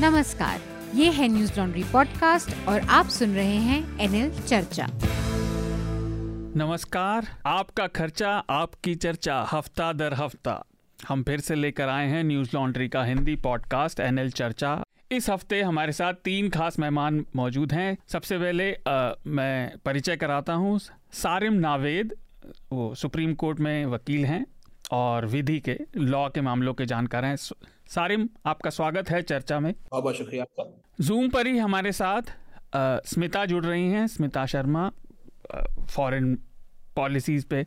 नमस्कार ये है न्यूज़ लॉन्ड्री पॉडकास्ट और आप सुन रहे हैं एनएल चर्चा। नमस्कार आपका खर्चा आपकी चर्चा हफ़्ता दर हफ़्ता। हम फिर से लेकर आए हैं न्यूज़ लॉन्ड्री का हिंदी पॉडकास्ट एनएल चर्चा। इस हफ़्ते हमारे साथ तीन खास मेहमान मौजूद हैं। सबसे पहले आ, मैं परिचय कराता हूँ सारिम नावेद वो सुप्रीम कोर्ट में वकील हैं और विधि के लॉ के मामलों के जानकार हैं। सारिम आपका स्वागत है चर्चा में। बहुत बहुत शुक्रिया आपका। जूम पर ही हमारे साथ आ, स्मिता जुड़ रही हैं स्मिता शर्मा फॉरेन पॉलिसीज़ पे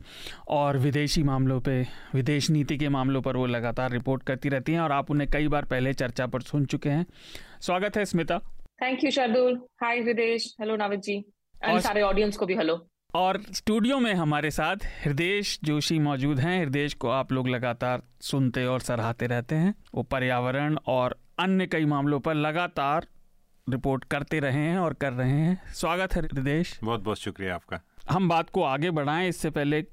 और विदेशी मामलों पे विदेश नीति के मामलों पर वो लगातार रिपोर्ट करती रहती हैं और आप उन्हें कई बार पहले चर्चा पर सुन चुके हैं। स्वागत है Smita. Thank you Shardul hi Videsh hello Navid ji and सारे ऑडियंस को भी हेलो और स्टूडियो में हमारे साथ हृदय जोशी मौजूद हैं। हृदय को आप लोग लगातार सुनते और सराहते रहते हैं। वो पर्यावरण और अन्य कई मामलों पर लगातार रिपोर्ट करते रहे हैं और कर रहे हैं। स्वागत है हृदय बहुत बहुत शुक्रिया आपका। हम बात को आगे बढ़ाएँ। इससे पहले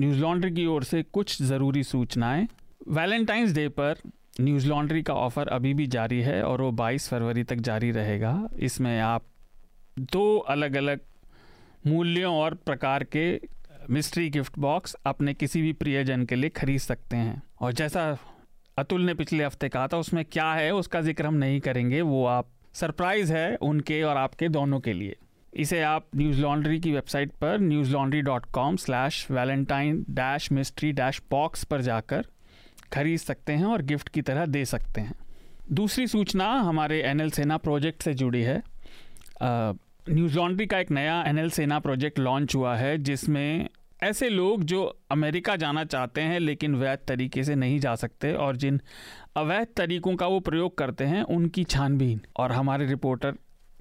न्यूज़ लॉन्ड्री की ओर से कुछ ज़रूरी सूचनाएँ। वैलेंटाइंस डे पर न्यूज़ लॉन्ड्री का ऑफ़र अभी भी जारी है और वो 22 फरवरी तक जारी रहेगा। इसमें आप दो अलग अलग मूल्यों और प्रकार के मिस्ट्री गिफ्ट बॉक्स अपने किसी भी प्रियजन के लिए खरीद सकते हैं। और जैसा अतुल ने पिछले हफ़्ते कहा था, उसमें क्या है, उसका ज़िक्र हम नहीं करेंगे। वो आप, सरप्राइज़ है उनके और आपके दोनों के लिए। इसे आप न्यूज़ लॉन्ड्री की वेबसाइट पर Newslaundry dot com slash Valentine dash mystery dash box पर जाकर खरीद सकते हैं और गिफ्ट की तरह दे सकते हैं। दूसरी सूचना हमारे एनएल सेना प्रोजेक्ट से जुड़ी है। न्यूज़ लॉन्ड्री का एक नया एनएल सेना प्रोजेक्ट लॉन्च हुआ है, जिसमें ऐसे लोग जो अमेरिका जाना चाहते हैं, लेकिन वैध तरीके से नहीं जा सकते, और जिन अवैध तरीकों का वो प्रयोग करते हैं, उनकी छानबीन। और हमारे रिपोर्टर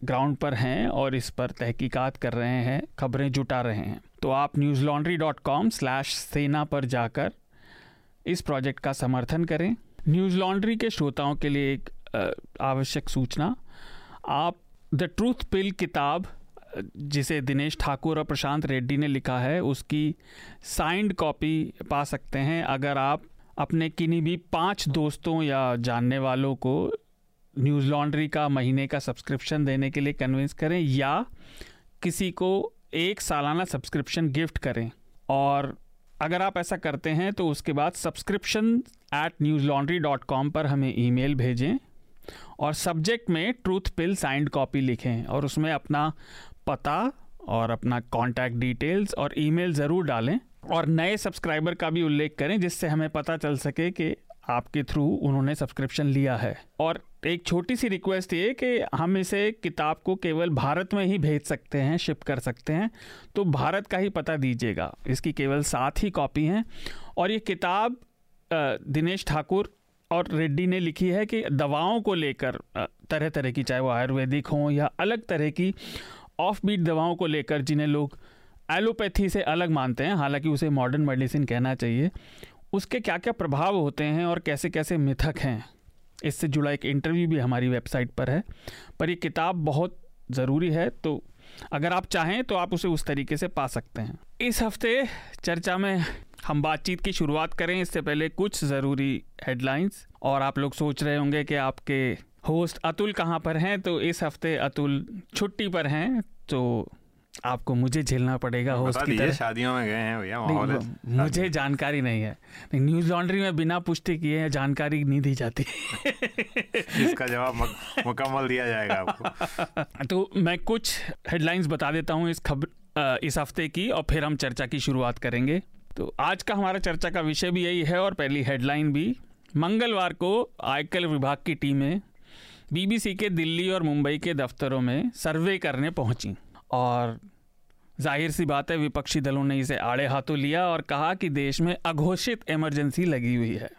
ग्राउंड पर हैं और इस पर तहकीकात कर रहे हैं, खबरें जुटा रहे हैं। तो आप Newslaundry dot com slash Sena पर जाकर इस प्रोजेक्ट का समर्थन करें। न्यूज़ लॉन्ड्री के श्रोताओं के लिए एक आवश्यक सूचना, आप द ट्रूथ पिल किताब, जिसे दिनेश ठाकुर और प्रशांत रेड्डी ने लिखा है, उसकी साइंड कॉपी पा सकते हैं। अगर आप अपने किन्हीं भी पाँच दोस्तों या जानने वालों को न्यूज़ लॉन्ड्री का महीने का सब्सक्रिप्शन देने के लिए कन्विंस करें, या किसी को एक सालाना सब्सक्रिप्शन गिफ्ट करें, और अगर आप ऐसा करते हैं तो उसके बाद subscription at Newslaundry dot com पर हमें ईमेल भेजें। और सब्जेक्ट में ट्रूथ पिल साइंड कॉपी लिखें और उसमें अपना पता और अपना कॉन्टैक्ट डिटेल्स और ईमेल ज़रूर डालें और नए सब्सक्राइबर का भी उल्लेख करें जिससे हमें पता चल सके कि आपके थ्रू उन्होंने सब्सक्रिप्शन लिया है। और एक छोटी सी रिक्वेस्ट ये कि हम इसे किताब को केवल भारत में ही भेज सकते हैं शिप कर सकते हैं तो भारत का ही पता दीजिएगा। इसकी केवल सात ही कॉपी हैं और ये किताब दिनेश ठाकुर और रेड्डी ने लिखी है कि दवाओं को लेकर तरह तरह की, चाहे वो आयुर्वेदिक हों या अलग तरह की ऑफ़ बीट दवाओं को लेकर जिन्हें लोग एलोपैथी से अलग मानते हैं, हालाँकि उसे मॉडर्न मेडिसिन कहना चाहिए, उसके क्या क्या प्रभाव होते हैं और कैसे कैसे मिथक हैं? इससे जुड़ा एक इंटरव्यू भी हमारी वेबसाइट पर है, पर ये किताब बहुत ज़रूरी है तो अगर आप चाहें तो आप उसे उस तरीके से पा सकते हैं। इस हफ़्ते चर्चा में हम बातचीत की शुरुआत करें। इससे पहले कुछ ज़रूरी हेडलाइंस और आप लोग सोच रहे होंगे कि आपके होस्ट अतुल कहाँ पर हैं? तो इस हफ़्ते अतुल छुट्टी पर हैं। तो आपको मुझे झेलना पड़ेगा होस्ट की तरह। शादियों में गए हैं भैया मुझे जानकारी नहीं है। न्यूज़ लॉन्ड्री में बिना पुष्टि किए जानकारी नहीं दी जाती। इसका जवाब मुकम्मल दिया जाएगा आपको। तो मैं कुछ हेडलाइंस बता देता हूँ इस खबर इस हफ़्ते की और फिर हम चर्चा की शुरुआत करेंगे। तो आज का हमारा चर्चा का विषय भी यही है और पहली हेडलाइन भी। मंगलवार को आयकर विभाग की टीमें बीबीसी के दिल्ली और मुंबई के दफ्तरों में सर्वे करने पहुँची। और ज़ाहिर सी बात है, विपक्षी दलों ने इसे आड़े हाथों लिया और कहा कि देश में अघोषित इमरजेंसी लगी हुई है।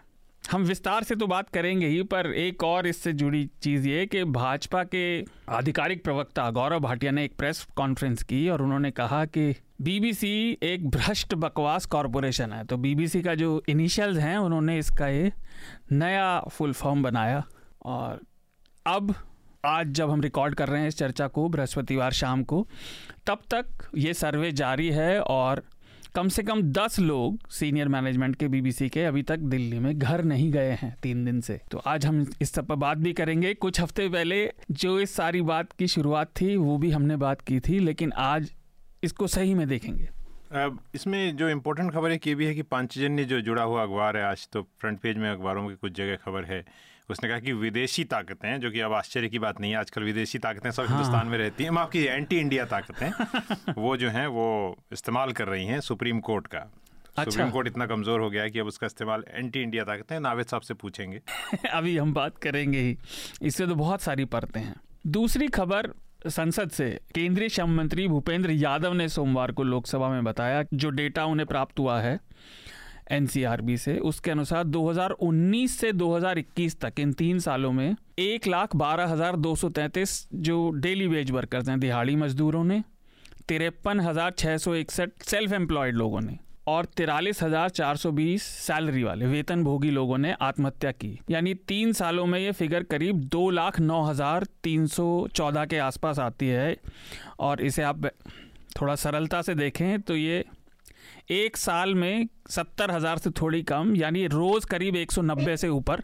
हम विस्तार से तो बात करेंगे ही, पर एक और इससे जुड़ी चीज़ ये कि भाजपा के आधिकारिक प्रवक्ता गौरव भाटिया ने एक प्रेस कॉन्फ्रेंस की और उन्होंने कहा कि बीबीसी एक भ्रष्ट बकवास कॉरपोरेशन है। तो बीबीसी का जो इनिशियल्स हैं, उन्होंने इसका ये नया फुल फॉर्म बनाया। और अब, आज जब हम रिकॉर्ड कर रहे हैं इस चर्चा को, बृहस्पतिवार शाम को, तब तक ये सर्वे जारी है और कम से कम दस लोग सीनियर मैनेजमेंट के बीबीसी के अभी तक दिल्ली में घर नहीं गए हैं तीन दिन से। तो आज हम इस सब पर बात भी करेंगे। कुछ हफ़्ते पहले जो इस सारी बात की शुरुआत थी, वो भी हमने बात की थी, लेकिन आज इसको सही में देखेंगे अब इसमें जो इम्पोर्टेंट खबर एक ये भी है कि पांचजन्य जो जुड़ा हुआ अखबार है आज तो फ्रंट पेज में अखबारों की कुछ जगह खबर है उसने कहा कि विदेशी ताकतें जो कि अब आश्चर्य की बात नहीं है आजकल विदेशी ताकतें सब हाँ। हिंदुस्तान में रहती हैं आपकी एंटी इंडिया ताकतें वो जो हैं वो इस्तेमाल कर रही हैं सुप्रीम कोर्ट का अच्छा। सुप्रीम कोर्ट इतना कमज़ोर हो गया है कि अब उसका इस्तेमाल एंटी इंडिया ताकतें नावेद साहब से पूछेंगे अभी हम बात करेंगे ही इससे तो बहुत सारी परतें हैं दूसरी खबर संसद से केंद्रीय श्रम मंत्री भूपेंद्र यादव ने सोमवार को लोकसभा में बताया जो डेटा उन्हें प्राप्त हुआ है एनसीआरबी से, उसके अनुसार 2019 से 2021 तक इन तीन सालों में एक लाख बारह हज़ार दो सौ तैंतीस जो डेली वेज वर्कर्स हैं, दिहाड़ी मजदूरों ने, तिरपन हज़ार छः सौ इकसठ सेल्फ एम्प्लॉयड लोगों ने। और तिरालीस हज़ार चार सौ बीस सैलरी वाले वेतन भोगी लोगों ने आत्महत्या की। यानी तीन सालों में ये फिगर करीब दो लाख नौ हज़ार तीन सौ चौदह के आसपास आती है। और इसे आप थोड़ा सरलता से देखें तो ये एक साल में सत्तर हज़ार से थोड़ी कम, यानी रोज करीब 190 से ऊपर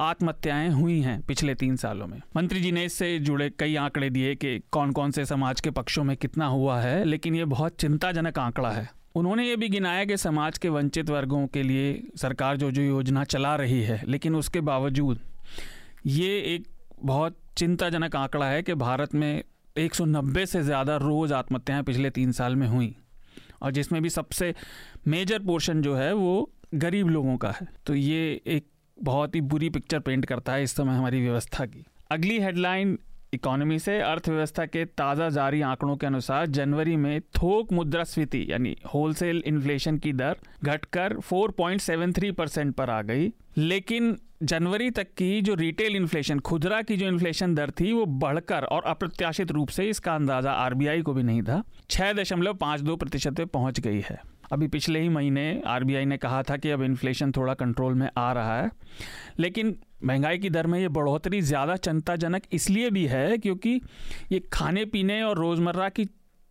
आत्महत्याएँ हुई हैं पिछले तीन सालों में। मंत्री जी ने इससे जुड़े कई आंकड़े दिए कि कौन कौन से समाज के पक्षों में कितना हुआ है, लेकिन ये बहुत चिंताजनक आंकड़ा है। उन्होंने ये भी गिनाया कि समाज के वंचित वर्गों के लिए सरकार जो जो योजना चला रही है, लेकिन उसके बावजूद ये एक बहुत चिंताजनक आंकड़ा है कि भारत में 190 से ज़्यादा रोज़ आत्महत्याएँ पिछले तीन साल में हुई और जिसमें भी सबसे मेजर पोर्शन जो है वो गरीब लोगों का है। तो ये एक बहुत ही बुरी पिक्चर पेंट करता है इस समय हमारी व्यवस्था की। अगली हेडलाइन इकोनॉमी से अर्थव्यवस्था के ताज़ा जारी आंकड़ों के अनुसार जनवरी में थोक मुद्रास्फीति, यानी होलसेल इन्फ्लेशन की दर घटकर 4.73 परसेंट पर आ गई। लेकिन जनवरी तक की जो रिटेल इन्फ्लेशन खुदरा की जो इन्फ्लेशन दर थी, वो बढ़कर और अप्रत्याशित रूप से इसका अंदाज़ा आरबीआई को भी नहीं था। छह दशमलव पाँच दो प्रतिशत पे पहुँच गई है। अभी पिछले ही महीने आरबीआई ने कहा था कि अब इन्फ्लेशन थोड़ा कंट्रोल में आ रहा है। लेकिन महँगाई की दर में ये बढ़ोतरी ज़्यादा चिंताजनक इसलिए भी है क्योंकि ये खाने पीने और रोज़मर्रा की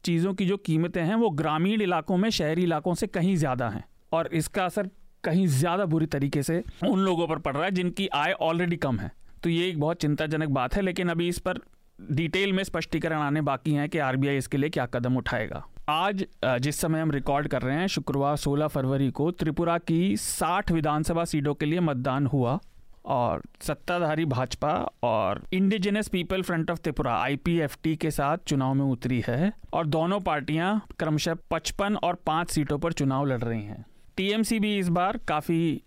चीज़ों की जो कीमतें हैं वो ग्रामीण इलाकों में, शहरी इलाकों से कहीं ज़्यादा हैं। और इसका असर कहीं ज़्यादा बुरी तरीके से उन लोगों पर पड़ रहा है जिनकी आय ऑलरेडी कम है। तो ये एक बहुत चिंताजनक बात है, लेकिन अभी इस पर डिटेल में स्पष्टीकरण आने बाकी हैं कि आरबीआई इसके लिए क्या कदम उठाएगा। आज जिस समय हम रिकॉर्ड कर रहे हैं, शुक्रवार 16 फरवरी को त्रिपुरा की 60 विधानसभा सीटों के लिए मतदान हुआ। और सत्ताधारी भाजपा और indigenous people front of Tripura IPFT के साथ चुनाव में उतरी है और दोनों पार्टियाँ क्रमशः 55 और पाँच सीटों पर चुनाव लड़ रही हैं। टीएमसी भी इस बार काफ़ी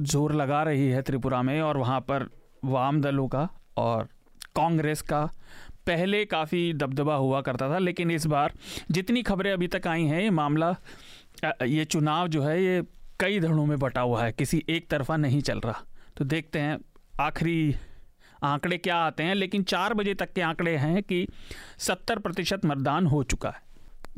ज़ोर लगा रही है त्रिपुरा में और वहाँ पर वाम दलों का और कांग्रेस का पहले काफ़ी दबदबा हुआ करता था, लेकिन इस बार जितनी खबरें अभी तक आई हैं, ये मामला ये चुनाव जो है, ये कई धड़ों में बटा हुआ है, किसी एक तरफा नहीं चल रहा। तो देखते हैं, आखिरी आंकड़े क्या आते हैं, लेकिन चार बजे तक के आंकड़े हैं कि सत्तर प्रतिशत मतदान हो चुका है।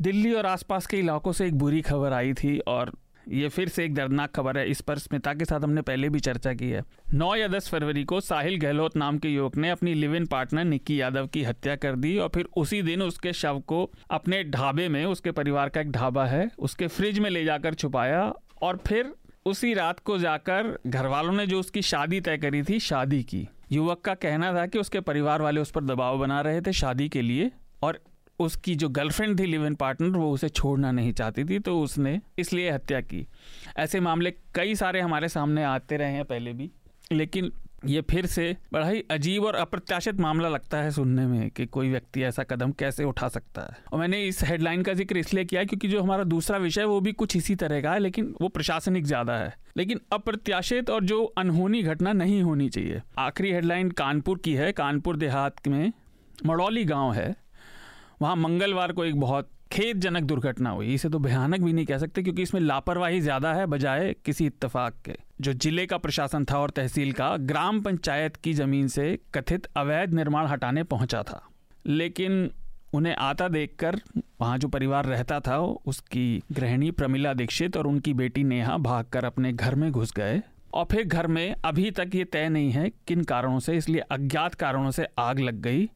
दिल्ली और आसपास के इलाकों से एक बुरी खबर आई थी और ये फिर से एक दर्दनाक खबर है, इस पर स्मिता के साथ हमने पहले भी चर्चा की है। 9 या 10 फरवरी को साहिल गहलोत नाम के युवक ने अपनी live in partner Nikki Yadav की हत्या कर दी और फिर उसी दिन उसके शव को अपने ढाबे में, उसके परिवार का एक ढाबा है, उसके फ्रिज में ले जाकर छुपाया और फिर उसी रात को जाकर घर वालों ने जो उसकी शादी तय करी थी, शादी की। युवक का कहना था कि उसके परिवार वाले उस पर दबाव बना रहे थे शादी के लिए और उसकी जो गर्लफ्रेंड थी, लिव इन पार्टनर, वो उसे छोड़ना नहीं चाहती थी तो उसने इसलिए हत्या की। ऐसे मामले कई सारे हमारे सामने आते रहे हैं पहले भी, लेकिन ये फिर से बड़ा ही अजीब और अप्रत्याशित मामला लगता है सुनने में कि कोई व्यक्ति ऐसा कदम कैसे उठा सकता है। और मैंने इस हेडलाइन का ज़िक्र इसलिए किया क्योंकि जो हमारा दूसरा विषय वो भी कुछ इसी तरह का है, लेकिन वो प्रशासनिक ज़्यादा है। लेकिन अप्रत्याशित और जो अनहोनी घटना नहीं होनी चाहिए। आखिरी हेडलाइन कानपुर की है। कानपुर देहात में मड़ौली गाँव है। वहाँ मंगलवार को एक बहुत खेदजनक दुर्घटना हुई। इसे तो भयानक भी नहीं कह सकते क्योंकि इसमें लापरवाही ज़्यादा है, बजाय किसी इत्तेफाक के। जो ज़िले का प्रशासन था और तहसील का, ग्राम पंचायत की ज़मीन से कथित अवैध निर्माण हटाने पहुँचा था। लेकिन उन्हें आता देखकर वहाँ जो परिवार रहता था, उसकी गृहिणी प्रमिला दीक्षित और उनकी बेटी नेहा भागकर अपने घर में घुस गए। और फिर घर में अभी तक ये तय नहीं है किन कारणों से, इसलिए अज्ञात कारणों से आग लग गई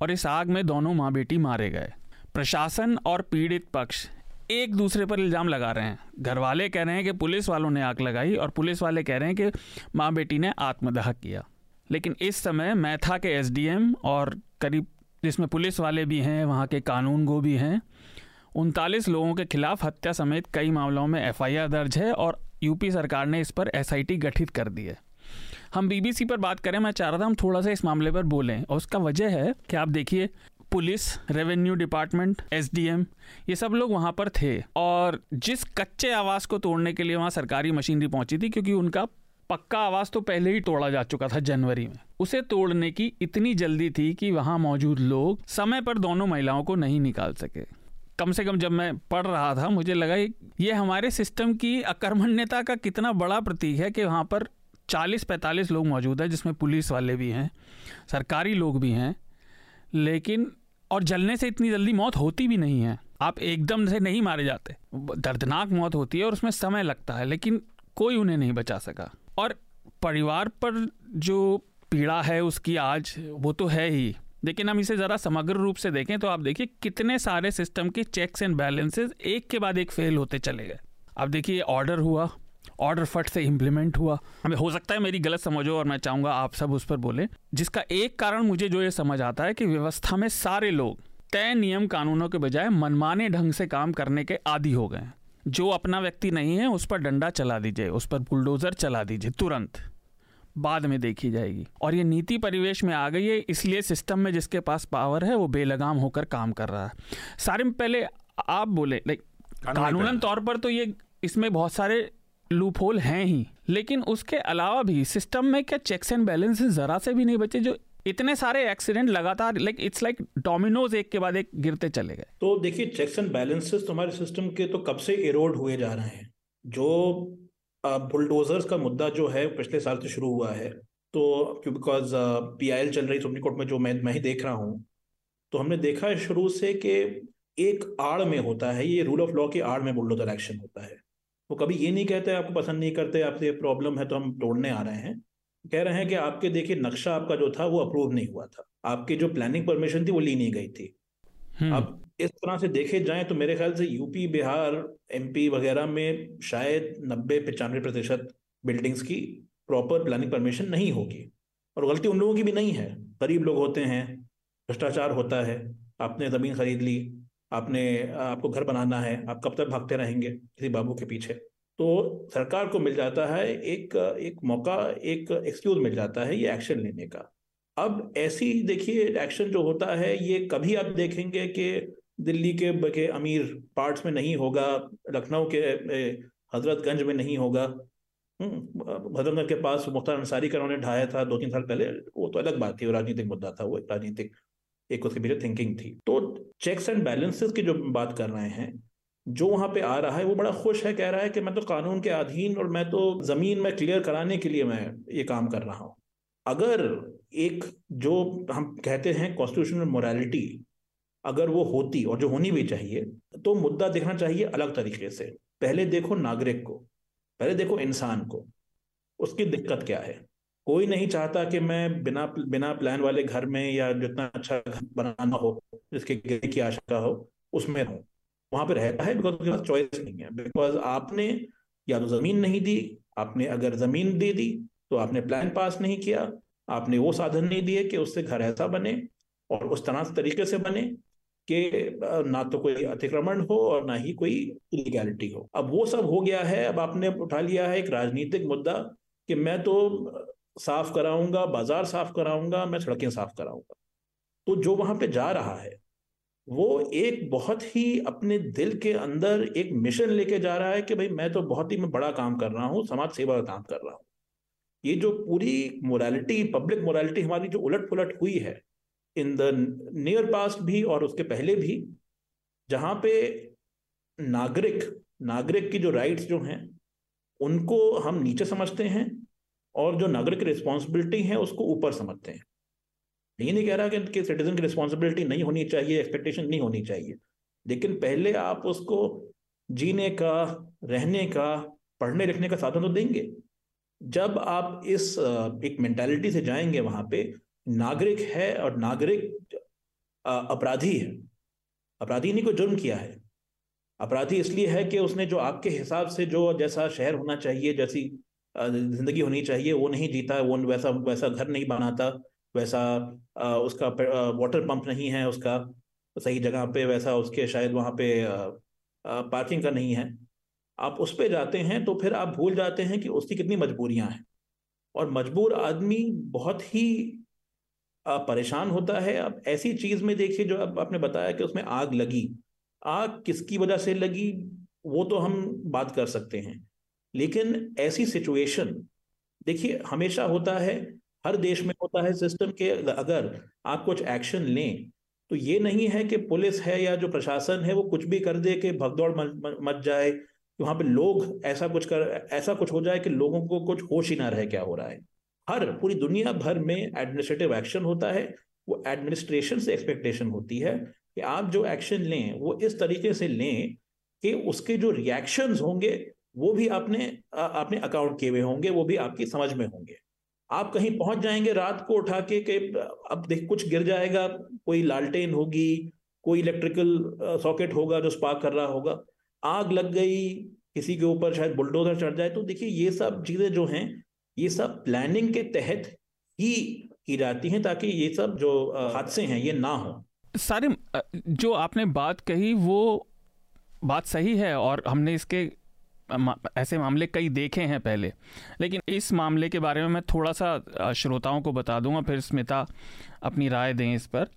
और इस आग में दोनों माँ बेटी मारे गए। प्रशासन और पीड़ित पक्ष एक दूसरे पर इल्ज़ाम लगा रहे हैं। घर वाले कह रहे हैं कि पुलिस वालों ने आग लगाई और पुलिस वाले कह रहे हैं कि माँ बेटी ने आत्मदाह किया। लेकिन इस समय मैथा के एसडीएम और करीब जिसमें पुलिस वाले भी हैं, वहाँ के कानून गो भी हैं, उनतालीस लोगों के खिलाफ हत्या समेत कई मामलों में एफआईआर दर्ज है और यूपी सरकार ने इस पर एसआईटी गठित कर दी है। हम बीबीसी पर बात करें, मैं चाह रहा था हम थोड़ा सा इस मामले पर बोलें। और उसका वजह है कि आप देखिए पुलिस, रेवेन्यू डिपार्टमेंट, एसडीएम, ये सब लोग वहाँ पर थे। और जिस कच्चे आवास को तोड़ने के लिए वहाँ सरकारी मशीनरी पहुँची थी, क्योंकि उनका पक्का आवास तो पहले ही तोड़ा जा चुका था जनवरी में। उसे तोड़ने की इतनी जल्दी थी कि वहाँ मौजूद लोग समय पर दोनों महिलाओं को नहीं निकाल सके। कम से कम जब मैं पढ़ रहा था, मुझे लगा ये हमारे सिस्टम की अकर्मण्यता का कितना बड़ा प्रतीक है कि वहाँ पर 40-45 लोग मौजूद हैं, जिसमें पुलिस वाले भी हैं, सरकारी लोग भी हैं। लेकिन और जलने से इतनी जल्दी मौत होती भी नहीं है। आप एकदम से नहीं मारे जाते। दर्दनाक मौत होती है और उसमें समय लगता है, लेकिन कोई उन्हें नहीं बचा सका। और परिवार पर जो पीड़ा है उसकी आज, वो तो है ही। लेकिन हम इसे ज़रा समग्र रूप से देखें तो आप देखिए कितने सारे सिस्टम के चेक्स एंड बैलेंसेस एक के बाद एक फेल होते चले गए। अब देखिए ऑर्डर हुआ ऑर्डर फट से इम्प्लीमेंट हुआ। हमें हो सकता है मेरी गलत समझो और मैं चाहूँगा आप सब उस पर बोले जिसका एक कारण मुझे जो ये समझ आता है कि व्यवस्था में सारे लोग तय नियम कानूनों के बजाय मनमाने ढंग से काम करने के आदि हो गए जो अपना व्यक्ति नहीं है उस पर डंडा चला दीजिए उस पर बुलडोजर चला दीजिए तुरंत। बाद में देखी जाएगी। और ये नीति परिवेश में आ गई है इसलिए सिस्टम में जिसके पास पावर है वो बेलगाम होकर काम कर रहा है। सारे में पहले आप बोले लाइक कानूनन तौर पर तो ये इसमें बहुत सारे लूप होल हैं ही। लेकिन उसके अलावा भी सिस्टम में क्या चेक्स एंड बैलेंस ज़रा से भी नहीं बचे, जो इतने सारे एक्सीडेंट लगातार लाइक इट्स लाइक डोमिनोज एक के बाद एक गिरते चले गए। तो देखिए चेक्स एंड बैलेंसेस हमारे सिस्टम के तो कब से इरोड हुए जा रहे हैं? जो बुलडोजर्स का मुद्दा जो है, पिछले साल से शुरू हुआ है तो बिकॉज़ पी आई एल चल रही सुप्रीम कोर्ट में, जो मैं मैं ही देख रहा हूँ तो हमने देखा है शुरू से कि एक आड़ में होता है, ये रूल ऑफ़ लॉ की आड़ में बुलडोजर एक्शन होता है। वो कभी ये नहीं कहते आपको पसंद नहीं करते आपसे प्रॉब्लम है तो हम तोड़ने आ रहे हैं। कह रहे हैं कि आपके देखिए नक्शा आपका जो था वो अप्रूव नहीं हुआ था। आपकी जो प्लानिंग परमिशन थी वो ली नहीं गई थी। हम्म। अब इस तरह से देखे जाए तो मेरे ख्याल से यूपी बिहार एमपी वगैरह में शायद नब्बे पचानवे प्रतिशत बिल्डिंग्स की प्रॉपर प्लानिंग परमिशन नहीं होगी। और गलती उन लोगों की भी नहीं है। गरीब लोग होते हैं भ्रष्टाचार होता है आपने ज़मीन खरीद ली आपने आपको घर बनाना है आप कब तक भागते रहेंगे किसी बाबू के पीछे? तो सरकार को मिल जाता है एक एक मौका एक एक्सक्यूज मिल जाता है ये एक्शन लेने का। अब ऐसी देखिए एक्शन जो होता है ये कभी आप देखेंगे कि दिल्ली के के अमीर पार्ट्स में नहीं होगा लखनऊ के हजरतगंज में नहीं होगा। हजरतगंज हम्म, के पास मुख्तार अंसारी का उन्होंने ढाया था दो तीन साल पहले वो तो अलग बात थी राजनीतिक मुद्दा था वो राजनीतिक एक उसके पीछे थिंकिंग थी। तो चेक्स एंड बैलेंसेस की जो बात कर रहे हैं, जो वहाँ पे आ रहा है, वो बड़ा खुश है, कह रहा है कि मैं तो कानून के अधीन और मैं तो ज़मीन में क्लियर कराने के लिए मैं ये काम कर रहा हूँ। अगर एक जो हम कहते हैं कॉन्स्टिट्यूशनल मोरालिटी अगर वो होती और जो होनी भी चाहिए तो मुद्दा देखना चाहिए अलग तरीके से। पहले देखो नागरिक को, पहले देखो इंसान को, उसकी दिक्कत क्या है? कोई नहीं चाहता कि मैं बिना बिना प्लान वाले घर में या जितना अच्छा घर बनाना हो, जिसके गिरने की आशंका हो, उसमें रहूँ। वहाँ पे रहता है बिकॉज़ उसके पास चॉइस नहीं है। बिकॉज़ आपने या तो ज़मीन नहीं दी, आपने अगर ज़मीन दे दी तो आपने प्लान पास नहीं किया, आपने वो साधन नहीं दिए कि उससे घर ऐसा बने और उस तरह तरीके से बने कि ना तो कोई अतिक्रमण हो और ना ही कोई इलीगैलिटी हो। अब वो सब हो गया है, अब आपने उठा लिया है एक राजनीतिक मुद्दा कि मैं तो साफ़ कराऊँगा, बाज़ार साफ़ कराऊँगा, मैं सड़कें साफ़ कराऊँगा। तो जो वहाँ पे जा रहा है, वो एक बहुत ही अपने दिल के अंदर एक मिशन लेके जा रहा है कि भाई मैं तो बहुत ही, मैं बड़ा काम कर रहा हूँ, समाज सेवा का काम कर रहा हूँ। ये जो पूरी मोरालिटी पब्लिक मोरालिटी हमारी जो उलट पुलट हुई है इन द नियर पास्ट भी और उसके पहले भी, जहाँ पे नागरिक नागरिक की जो राइट्स जो हैं, उनको हम नीचे समझते हैं और जो नागरिक रिस्पॉन्सिबिलिटी है, उसको ऊपर समझते हैं। ये नहीं कह रहा कि सिटीजन की रिस्पॉन्सिबिलिटी नहीं होनी चाहिए एक्सपेक्टेशन नहीं होनी चाहिए। लेकिन पहले आप उसको जीने का, रहने का, पढ़ने लिखने का साधन तो देंगे। जब आप इस एक मेंटालिटी से जाएँगे वहाँ पे, नागरिक है और नागरिक अपराधी है। अपराधी ने कोई जुर्म किया है। अपराधी इसलिए है कि उसने जो आपके हिसाब से जो जैसा शहर होना चाहिए, जैसी ज़िंदगी होनी चाहिए, वो नहीं जीता, वो वैसा वैसा घर नहीं बनाता, वैसा उसका वाटर पंप नहीं है उसका, सही जगह पे, वैसा उसके शायद वहाँ पे पार्किंग का नहीं है। आप उस पर जाते हैं तो फिर आप भूल जाते हैं कि उसकी कितनी मजबूरियाँ हैं। और मजबूर आदमी बहुत ही परेशान होता है। अब ऐसी चीज़ में देखिए जो अब आपने बताया कि उसमें आग लगी। आग किसकी वजह से लगी, वो तो हम बात कर सकते हैं। लेकिन ऐसी सिचुएशन देखिए, हमेशा होता है, हर देश में होता है सिस्टम के अगर आप कुछ एक्शन लें तो ये नहीं है कि पुलिस है या जो प्रशासन है, वो कुछ भी कर दे कि भगदौड़ मच जाए। कि वहाँ पे लोग ऐसा कुछ कर, ऐसा कुछ हो जाए कि लोगों को कुछ होश ही ना रहे क्या हो रहा है। हर, पूरी दुनिया भर में एडमिनिस्ट्रेटिव एक्शन होता है, वो एडमिनिस्ट्रेशन से एक्सपेक्टेशन होती है कि आप जो एक्शन लें, वो इस तरीके से लें कि उसके जो रिएक्शंस होंगे वो भी आपने आपने अकाउंट किए हुए होंगे, वो भी आपकी समझ में होंगे। आप कहीं पहुँच जाएँगे रात को उठा के कि, अब देख, कुछ गिर जाएगा, कोई लालटेन होगी, कोई इलेक्ट्रिकल सॉकेट होगा जो स्पार्क कर रहा होगा। आग लग गई, किसी के ऊपर शायद बुलडोजर चढ़ जाए तो देखिए ये सब चीज़ें जो हैं, ये सब प्लानिंग के तहत ही की जाती हैं ताकि ये सब जो हादसे हैं, ये ना हो। सारे जो आपने बात कही, वो बात सही है और हमने इसके ऐसे मामले कई देखे हैं पहले। लेकिन इस मामले के बारे में मैं थोड़ा सा श्रोताओं को बता दूँगा, फिर स्मिता अपनी राय दें इस पर।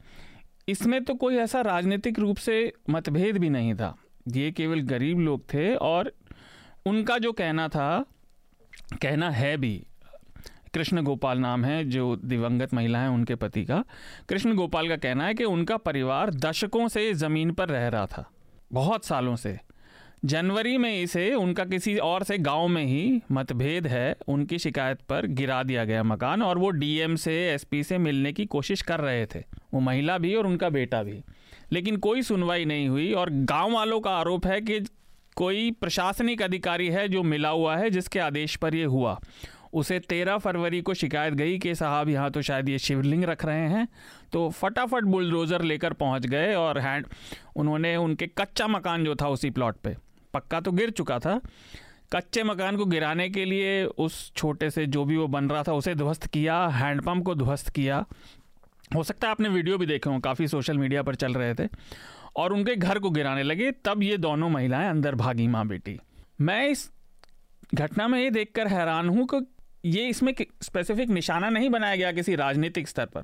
इसमें तो कोई ऐसा राजनीतिक रूप से मतभेद भी नहीं था। ये केवल गरीब लोग थे और उनका जो कहना था, कहना है भी, कृष्ण गोपाल नाम है, जो दिवंगत महिला है उनके पति का। कृष्ण गोपाल का कहना है कि उनका परिवार दशकों से ज़मीन पर रह रहा था, बहुत सालों से। जनवरी में इसे उनका किसी और से गाँव में ही मतभेद है, उनकी शिकायत पर गिरा दिया गया मकान और वो डीएम से, एसपी से मिलने की कोशिश कर रहे थे। वो महिला भी और उनका बेटा भी। लेकिन कोई सुनवाई नहीं हुई और गाँव वालों का आरोप है कि कोई प्रशासनिक अधिकारी है जो मिला हुआ है, जिसके आदेश पर यह हुआ। उसे तेरह फरवरी को शिकायत गई कि साहब यहाँ तो शायद ये शिवलिंग रख रहे हैं। तो फटाफट बुलडोज़र लेकर पहुँच गए और हैंड, उन्होंने उनके कच्चा मकान जो था उसी प्लॉट पे। पक्का तो गिर चुका था। कच्चे मकान को गिराने के लिए उस छोटे से जो भी वो बन रहा था, उसे ध्वस्त किया हैंडपम्प को ध्वस्त किया। हो सकता है आपने वीडियो भी देखे हो, काफ़ी सोशल मीडिया पर चल रहे थे। और उनके घर को गिराने लगे, तब ये दोनों महिलाएँ अंदर भागी माँ बेटी। मैं इस घटना में ये देखकर हैरान हूँ कि ये इसमें स्पेसिफिक निशाना नहीं बनाया गया किसी राजनीतिक स्तर पर।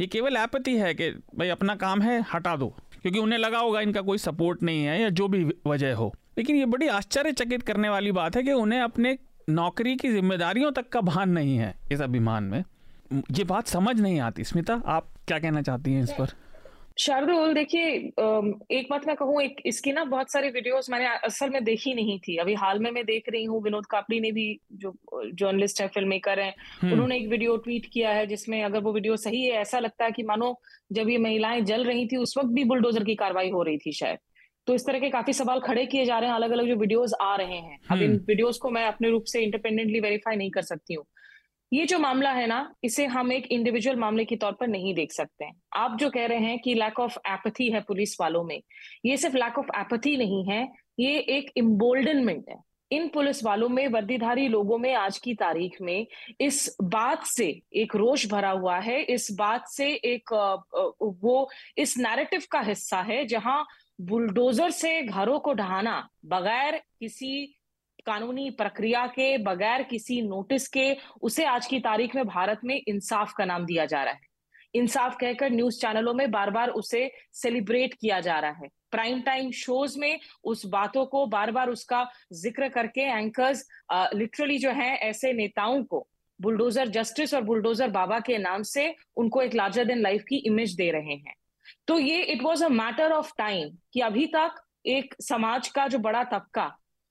ये केवल आपत्ति है कि, भाई, अपना काम है, हटा दो। क्योंकि उन्हें लगा होगा इनका कोई सपोर्ट नहीं है या जो भी वजह हो। लेकिन ये बड़ी आश्चर्यचकित करने वाली बात है कि उन्हें अपने नौकरी की जिम्मेदारियों तक का भान नहीं है इस अभिमान में। ये बात समझ नहीं आती। स्मिता आप क्या कहना चाहती हैं इस पर? शारदुल देखिए एक बात मैं कहूँ एक इसकी ना बहुत सारी वीडियोस मैंने असल में देखी नहीं थी। अभी हाल में मैं देख रही हूँ विनोद कापड़ी ने भी जो जर्नलिस्ट है फ़िल्म मेकर है हम्म। उन्होंने एक वीडियो ट्वीट किया है जिसमें अगर वो वीडियो सही है ऐसा लगता है कि मानो जब ये महिलाएँ जल रही थी उस वक्त भी बुलडोजर की कार्रवाई हो रही थी शायद। तो इस तरह के काफ़ी सवाल खड़े किए जा रहे हैं अलग अलग जो वीडियोस आ रहे हैं। अब इन वीडियोस हम्म। को मैं अपने रूप से इंडिपेंडेंटली वेरीफाई नहीं कर सकती हूँ। ये जो मामला है ना इसे हम एक इंडिविजुअल मामले के तौर पर नहीं देख सकते हैं। आप जो कह रहे हैं कि लैक ऑफ़ एपथी है पुलिस वालों में ये सिर्फ़ लैक ऑफ़ एपथी नहीं है ये एक इम्बोल्डनमेंट है। इन पुलिस वालों में वर्दीधारी लोगों में आज की तारीख में इस बात से एक रोष भरा हुआ है इस बात से एक वो इस नैरेटिव का हिस्सा है जहाँ बुलडोजर से घरों को ढहाना, बगैर किसी कानूनी प्रक्रिया के, बगैर किसी नोटिस के, उसे आज की तारीख में भारत में इंसाफ का नाम दिया जा रहा है। इंसाफ कहकर न्यूज़ चैनलों में बार बार उसे सेलिब्रेट किया जा रहा है। प्राइम टाइम शोज़ में उस बातों को बार बार उसका ज़िक्र करके एंकर्स लिटरली जो है, ऐसे नेताओं को, बुलडोजर जस्टिस और बुलडोजर बाबा के नाम से उनको एक लार्जर देन लाइफ की इमेज दे रहे हैं। तो ये it was a matter of time कि अभी तक एक समाज का जो बड़ा तबका,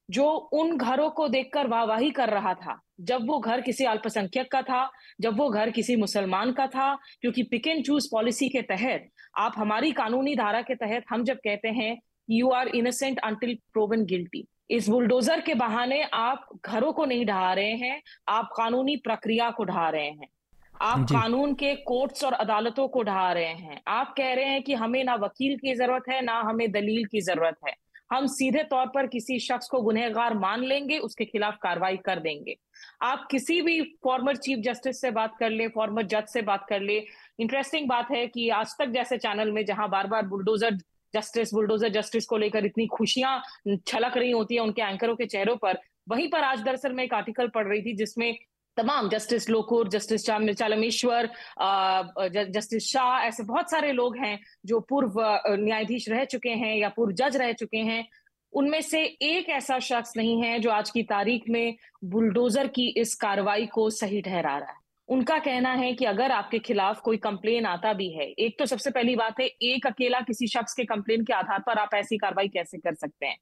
जो उन घरों को देखकर वाहवाही कर रहा था, जब वो घर किसी अल्पसंख्यक का था, जब वो घर किसी मुसलमान का था, क्योंकि पिक एंड चूज़ पॉलिसी के तहत, आप हमारी कानूनी धारा के तहत हम जब कहते हैं you are innocent until proven guilty इस बुलडोजर के बहाने आप घरों को नहीं ढहा रहे हैं, आप कानूनी प्रक्रिया को ढहा रहे हैं। आप कानून के कोर्ट्स और अदालतों को ढहा रहे हैं। आप कह रहे हैं कि हमें ना वकील की ज़रूरत है ना हमें दलील की ज़रूरत है। हम सीधे तौर पर किसी शख्स को गुनहगार मान लेंगे उसके खिलाफ कार्रवाई कर देंगे। आप किसी भी फॉर्मर चीफ जस्टिस से बात कर ले फॉर्मर जज से बात कर ले। इंटरेस्टिंग बात है कि आज तक जैसे चैनल में जहाँ बार बार बुलडोजर जस्टिस बुलडोजर जस्टिस को लेकर इतनी खुशियाँ छलक रही होती है उनके एंकरों के चेहरों पर वहीं पर आज दरअसल मैं एक आर्टिकल पढ़ रही थी जिसमें तमाम justice Lokur, justice Chelameswar justice Shah, ऐसे बहुत सारे लोग हैं जो पूर्व न्यायाधीश रह चुके हैं या पूर्व जज रह चुके हैं। उनमें से एक ऐसा शख्स नहीं है जो आज की तारीख में बुलडोजर की इस कार्रवाई को सही ठहरा रहा है। उनका कहना है कि अगर आपके खिलाफ कोई कंप्लेन आता भी है, एक तो सबसे पहली बात है, एक अकेला किसी शख्स के कंप्लेन के आधार पर आप ऐसी कार्रवाई कैसे कर सकते हैं?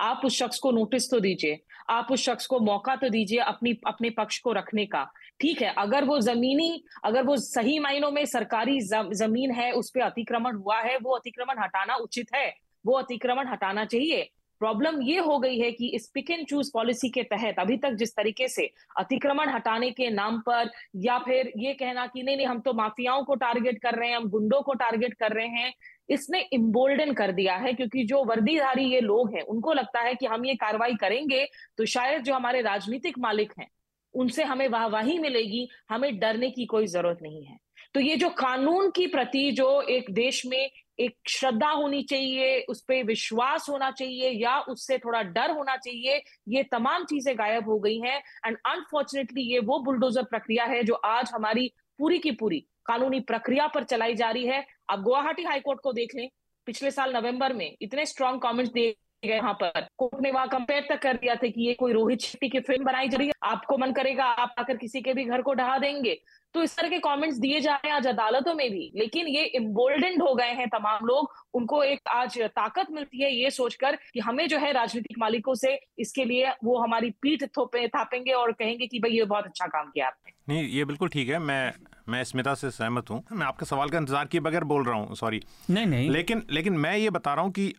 आप उस शख्स को नोटिस तो दीजिए। आप उस शख्स को मौका तो दीजिए अपनी, अपने पक्ष को रखने का। ठीक है, अगर वो जमीनी, अगर वो सही मायनों में सरकारी ज़मीन है, उस पर अतिक्रमण हुआ है, वो अतिक्रमण हटाना उचित है, वो अतिक्रमण हटाना चाहिए। प्रॉब्लम ये हो गई है कि इस पिक एंड चूज़ पॉलिसी के तहत अभी तक जिस तरीके से अतिक्रमण हटाने के नाम पर या फिर ये कहना कि नहीं नहीं, हम तो माफियाओं को टारगेट कर रहे हैं, हम गुंडों को टारगेट कर रहे हैं इसने इम्बोल्डन कर दिया है, क्योंकि जो वर्दीधारी ये लोग हैं, उनको लगता है कि हम ये कार्रवाई करेंगे तो शायद जो हमारे राजनीतिक मालिक हैं, उनसे हमें वाहवाही मिलेगी, हमें डरने की कोई ज़रूरत नहीं है। तो ये जो कानून की प्रति जो एक देश में एक श्रद्धा होनी चाहिए, उस पर विश्वास होना चाहिए, या उससे थोड़ा डर होना चाहिए, ये तमाम चीज़ें गायब हो गई हैं। एंड अनफॉर्चुनेटली ये वो बुलडोजर प्रक्रिया है जो आज हमारी पूरी की पूरी कानूनी प्रक्रिया पर चलाई जा रही है। अब गुवाहाटी हाईकोर्ट को देख लें, पिछले साल नवंबर में इतने स्ट्रॉन्ग कमेंट्स दिए गए वहाँ पर। कोर्ट ने वहाँ कंपेयर तक कर दिया था कि ये कोई रोहित शेट्टी की फ़िल्म बनाई जा रही है। आपको मन करेगा आप आकर किसी के भी घर को ढहा देंगे। तो इस तरह के कमेंट्स दिए जा रहे हैं आज अदालतों में भी। लेकिन ये इम्बोल्डेंड हो गए हैं तमाम लोग। उनको एक आज ताकत मिलती है ये सोचकर कि हमें जो है राजनीतिक मालिकों से इसके लिए वो हमारी पीठ थोपे थापेंगे और कहेंगे कि भाई ये बहुत अच्छा काम किया आपने। नहीं, ये बिल्कुल ठीक है। मैं मैं स्मिता से सहमत हूँ। मैं आपके सवाल का इंतज़ार किए बगैर बोल रहा हूँ सॉरी नहीं नहीं। लेकिन लेकिन मैं ये बता रहा हूँ कि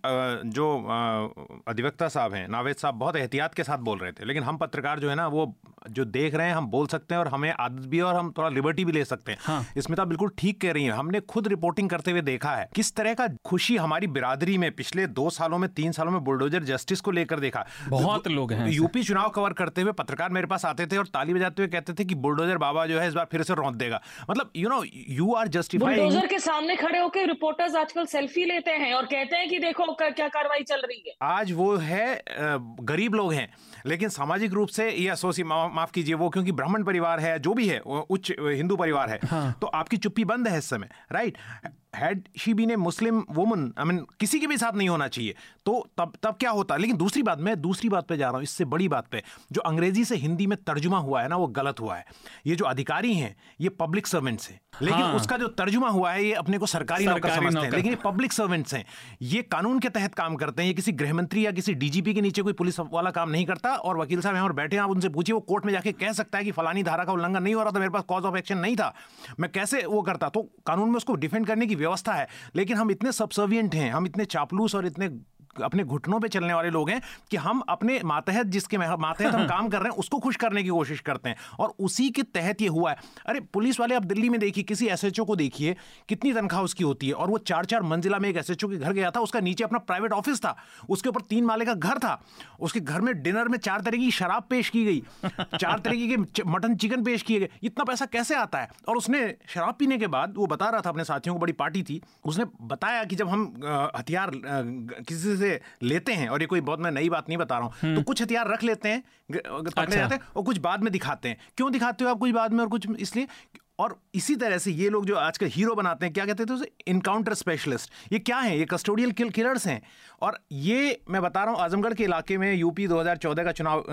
जो अधिवक्ता साहब हैं नावेद साहब बहुत एहतियात के साथ बोल रहे थे लेकिन हम पत्रकार जो है ना वो जो देख रहे हैं हम बोल सकते हैं और हमें आदत भी और हम थोड़ा लिबर्टी भी ले सकते हैं। हाँ। स्मिता बिल्कुल ठीक कह रही है। हमने खुद रिपोर्टिंग करते हुए देखा है किस तरह का खुशी हमारी बिरादरी में पिछले दो सालों में तीन सालों में बुलडोजर जस्टिस को लेकर देखा। बहुत लोग हैं यूपी चुनाव कवर करते हुए पत्रकार मेरे पास आते थे और ताली बजाते हुए कहते थे कि बुलडोजर बाबा जो है इस बार फिर से रौंद देगा। मतलब you know you are justified के सामने खड़े होकर रिपोर्टर्स आजकल सेल्फी लेते हैं और कहते हैं कि देखो क्या कार्रवाई चल रही है आज वो है गरीब लोग हैं लेकिन सामाजिक रूप से ये मा, माफ़ कीजिए वो क्योंकि ब्राह्मण परिवार है जो भी है उच्च हिंदू परिवार है हाँ। तो आपकी चुप्पी बंद है इस समय right had she been a Muslim woman I mean किसी के भी साथ नहीं होना चाहिए। तो तब तब क्या होता? लेकिन दूसरी बात मैं दूसरी बात पे जा रहा हूँ इससे बड़ी बात पे। जो अंग्रेज़ी से हिंदी में तर्जुमा हुआ है ना वो गलत हुआ है। ये जो अधिकारी हैं ये पब्लिक सर्वेंट्स हैं। लेकिन हाँ। उसका जो तर्जुमा हुआ है ये अपने को सरकारी, सरकारी नौकर समझते हैं। लेकिन ये पब्लिक सर्वेंट्स हैं। ये कानून के तहत काम करते हैं। ये किसी गृह मंत्री या किसी डीजीपी के नीचे कोई पुलिस वाला काम नहीं करता। और वकील साहब यहाँ पर बैठे हैं आप उनसे पूछिए वो कोर्ट में जाके कह सकता है कि फलानी धारा का उल्लंघन नहीं हो रहा था मेरे पास कॉज ऑफ़ एक्शन नहीं था। मैं कैसे वो करता? तो कानून में उसको डिफेंड करने की व्यवस्था है। लेकिन हम इतने सबसर्वियंट हैं हम इतने चापलूस और इतने अपने घुटनों पे चलने वाले लोग हैं कि हम अपने मातहत जिसके मातहत हम काम कर रहे हैं उसको खुश करने की कोशिश करते हैं। और उसी के तहत ये हुआ है। अरे पुलिस वाले आप दिल्ली में देखिए किसी एसएचओ को देखिए कितनी तनख्वाह उसकी होती है। और वो चार चार मंजिला में एक एसएचओ के घर गया था उसका नीचे अपना प्राइवेट ऑफ़िस था उसके ऊपर तीन माले का घर था उसके घर में डिनर में चार तरह की शराब पेश की गई चार तरीके के मटन चिकन पेश किए गए। इतना पैसा कैसे आता है? और उसने शराब पीने के बाद वो बता रहा था अपने साथियों को बड़ी पार्टी थी उसने बताया कि जब हम हथियार किसी से लेते हैं और ये कोई बहुत मैं नई बात नहीं बता रहा हूँ। तो हम्म। कुछ हथियार रख लेते हैं पकड़े अच्छा। जाते हैं और कुछ बाद में दिखाते हैं। क्यों दिखाते हो आप कुछ बाद में और कुछ इसलिए? और इसी तरह से ये लोग जो आजकल हीरो बनाते हैं क्या कहते थे उसे? इनकाउंटर स्पेशलिस्ट ये क्या है? ये कस्टोडियल किल किलर्स हैं। और ये मैं बता रहा हूँ आजमगढ़ के इलाके में यूपी 2014 का चुनाव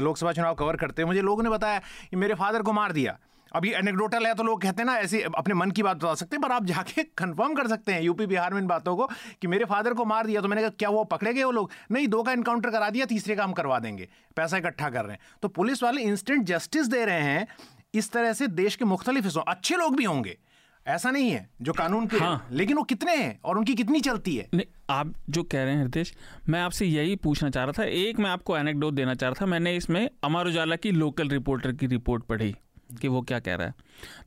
लोकसभा चुनाव कवर करते हैं मुझे लोगों ने बताया कि मेरे फादर को मार दिया। अभी एनेक्डोटल है तो लोग कहते हैं ना ऐसे अपने मन की बात बता सकते हैं पर आप जाके कंफर्म कर सकते हैं यूपी बिहार में इन बातों को कि मेरे फादर को मार दिया तो मैंने कहा क्या वो पकड़े गए वो लोग? नहीं दो का इनकाउंटर करा दिया तीसरे का हम करवा देंगे पैसा इकट्ठा कर रहे हैं। तो पुलिस वाले इंस्टेंट जस्टिस दे रहे हैं इस तरह से देश के मुख्तलिफ़ हिस्सों अच्छे लोग भी होंगे ऐसा नहीं है जो कानून के हाँ। लेकिन वो कितने हैं और उनकी कितनी चलती है? नहीं आप जो कह रहे हैं हृदेश मैं आपसे यही पूछना चाह रहा था एक मैं आपको एनेक्डोट देना चाह रहा था मैंने इसमें अमर उजाला की लोकल रिपोर्टर की रिपोर्ट पढ़ी। कि वो क्या कह रहा है।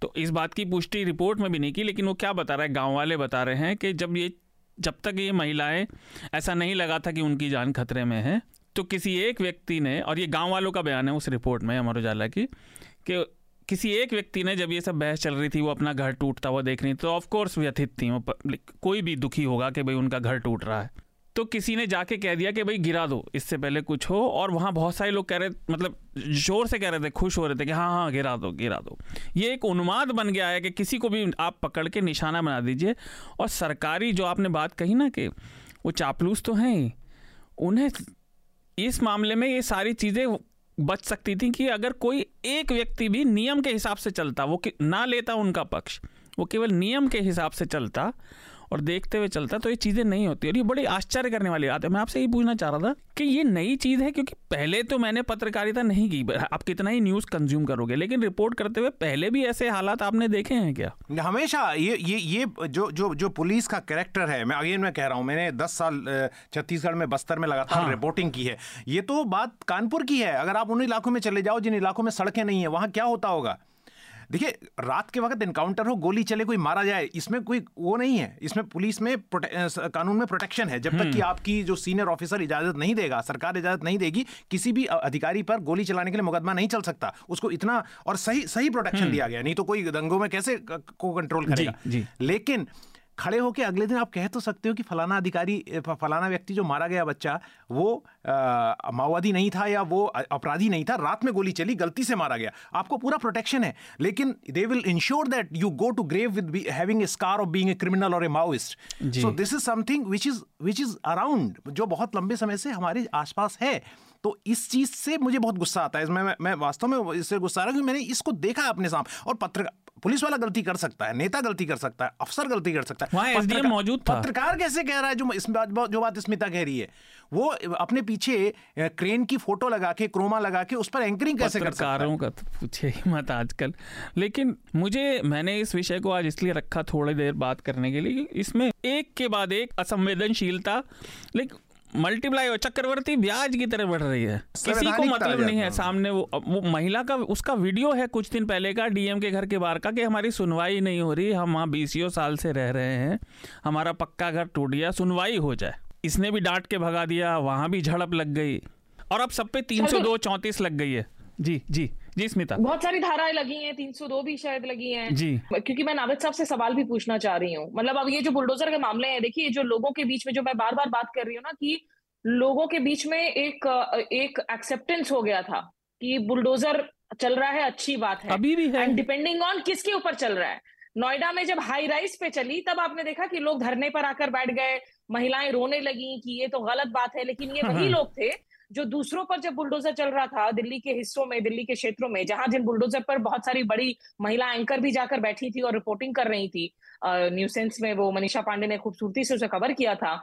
तो इस बात की पुष्टि रिपोर्ट में भी नहीं की, लेकिन वो क्या बता रहा है गाँव वाले बता रहे हैं कि जब ये, जब तक ये महिलाएँ, ऐसा नहीं लगा था कि उनकी जान खतरे में है तो किसी एक व्यक्ति ने, और ये गाँव वालों का बयान है उस रिपोर्ट में, अमर उजाला की, कि किसी एक व्यक्ति ने जब ये सब बहस चल रही थी, वो अपना घर टूटता हुआ देख रही तो ऑफकोर्स व्यथित थी, वो कोई भी दुखी होगा कि भाई उनका घर टूट रहा है। तो किसी ने जाके कह दिया कि भाई गिरा दो, इससे पहले कुछ हो। और वहाँ बहुत सारे लोग कह रहे मतलब ज़ोर से कह रहे थे, खुश हो रहे थे कि हाँ हाँ गिरा दो गिरा दो। ये एक उन्माद बन गया है कि किसी को भी आप पकड़ के निशाना बना दीजिए। और सरकारी जो आपने बात कही ना कि वो चापलूस तो हैं, उन्हें इस मामले में ये सारी चीज़ें बच सकती थी कि अगर कोई एक व्यक्ति भी नियम के हिसाब से चलता, वो ना लेता उनका पक्ष, वो केवल नियम के हिसाब से चलता और देखते हुए चलता तो ये चीज़ें नहीं होती और ये बड़ी आश्चर्य करने वाली बात है। मैं आपसे ये पूछना चाह रहा था कि ये नई चीज़ है क्योंकि पहले तो मैंने पत्रकारिता नहीं की। आप कितना ही न्यूज़ कंज्यूम करोगे लेकिन रिपोर्ट करते हुए पहले भी ऐसे हालात आपने देखे हैं क्या? हमेशा ये ये ये जो जो जो पुलिस का कैरेक्टर है मैं अगेन मैं कह रहा हूँ मैंने दस साल छत्तीसगढ़ में बस्तर में लगातार हाँ। रिपोर्टिंग की है। ये तो बात कानपुर की है। अगर आप उन इलाकों में चले जाओ जिन इलाकों में सड़कें नहीं है वहाँ क्या होता होगा? देखिए रात के वक्त इनकाउंटर हो गोली चले कोई मारा जाए इसमें कोई वो नहीं है। इसमें पुलिस में कानून में प्रोटेक्शन है। जब तक कि हम्म। आपकी जो सीनियर ऑफिसर इजाज़त नहीं देगा सरकार इजाज़त नहीं देगी किसी भी अधिकारी पर गोली चलाने के लिए मुकदमा नहीं चल सकता। उसको इतना और सही सही प्रोटेक्शन हम्म। दिया गया। नहीं तो कोई दंगों में कैसे को कंट्रोल करेगा? लेकिन खड़े होकर अगले दिन आप कह तो सकते हो कि फलाना अधिकारी फलाना व्यक्ति जो मारा गया बच्चा वो माओवादी नहीं था या वो अपराधी नहीं था रात में गोली चली गलती से मारा गया। आपको पूरा प्रोटेक्शन है। लेकिन they will ensure that you go to grave with having a scar of being a criminal और a Maoist so this is something which is which is around जो बहुत लंबे समय से हमारे आसपास है। तो इस चीज़ से मुझे बहुत गुस्सा आता है। मैं मैं, मैं वास्तव में इससे गुस्सा आ रहा हूँ मैंने इसको देखा है अपने सामने। और पत्रकार पुलिस वाला गलती कर सकता है नेता गलती कर सकता है अफसर गलती कर सकता है। पत्रकार, मौजूद था। पत्रकार कैसे कह रहा है जो इस बात जो बात स्मिता कह रही है? वो अपने पीछे क्रेन की फ़ोटो लगा के क्रोमा लगा के उस पर एंकरिंग कैसे कर सकता है? का तो पूछे ही मत आजकल। लेकिन मुझे मैंने इस विषय को आज इसलिए रखा थोड़ी देर बात करने के लिए इसमें एक के बाद एक असंवेदनशीलता लेकिन मल्टीप्लाई चक्रवर्ती ब्याज की तरह बढ़ रही है। किसी को मतलब नहीं है। सामने वो वो महिला का उसका वीडियो है कुछ दिन पहले का डीएम के घर के बाहर का कि हमारी सुनवाई नहीं हो रही। हम वहाँ बीसीओ साल से रह रहे हैं। हमारा पक्का घर टूट गया सुनवाई हो जाए। इसने भी डांट के भगा दिया वहाँ भी झड़प लग गई। और अब सब पे तीन सौ दो चौंतीस लग गई है। जी जी। जी स्मिता। बहुत सारी धाराएँ लगी हैं 302 भी शायद लगी हैं। जी। क्योंकि मैं नाविद साहब से सवाल भी पूछना चाह रही हूँ। मतलब अब ये जो बुलडोजर के मामले हैं देखिए जो लोगों के बीच में जो मैं बार बार बात कर रही हूँ ना कि लोगों के बीच में एक एक एक्सेप्टेंस हो गया था कि बुलडोजर चल रहा है अच्छी बात है। अभी भी है। एंड डिपेंडिंग ऑन किसके ऊपर चल रहा है। नोएडा में जब हाई राइज पे चली तब आपने देखा कि लोग धरने पर आकर बैठ गए महिलाएँ रोने लगी कि ये तो गलत बात है लेकिन ये वही हाँ। लोग थे जो दूसरों पर जब बुलडोजर चल रहा था, दिल्ली के हिस्सों में, दिल्ली के क्षेत्रों में, जहाँ जिन बुलडोजर पर बहुत सारी बड़ी महिला एंकर भी जाकर बैठी थी और रिपोर्टिंग कर रही थी न्यूज़ सेंस में वो मनीषा पांडे ने खूबसूरती से उसे कवर किया था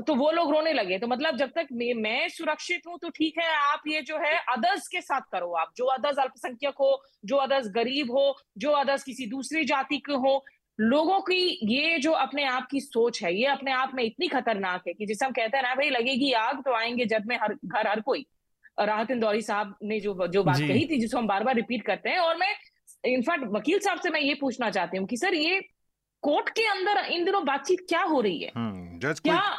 तो वो लोग रोने लगे। तो मतलब जब तक मैं सुरक्षित हूँ तो ठीक है, आप ये जो है अदर्स के साथ करो आप। जो अदर्स अल्पसंख्यक हो, जो अदर्स गरीब हो, जो अदर्स किसी दूसरी जाति के हो लोगों की ये जो अपने आप की सोच है ये अपने आप में इतनी खतरनाक है कि जिसे हम कहते हैं ना भाई लगेगी आग तो आएँगे जब में हर घर हर कोई। राहत इंदौरी साहब ने जो जो बात कही थी जिसको हम बार बार रिपीट करते हैं और मैं इनफैक्ट वकील साहब से मैं ये पूछना चाहती हूँ कि सर ये कोर्ट के अंदर इन दिनों बातचीत क्या हो रही है? हम्म, क्या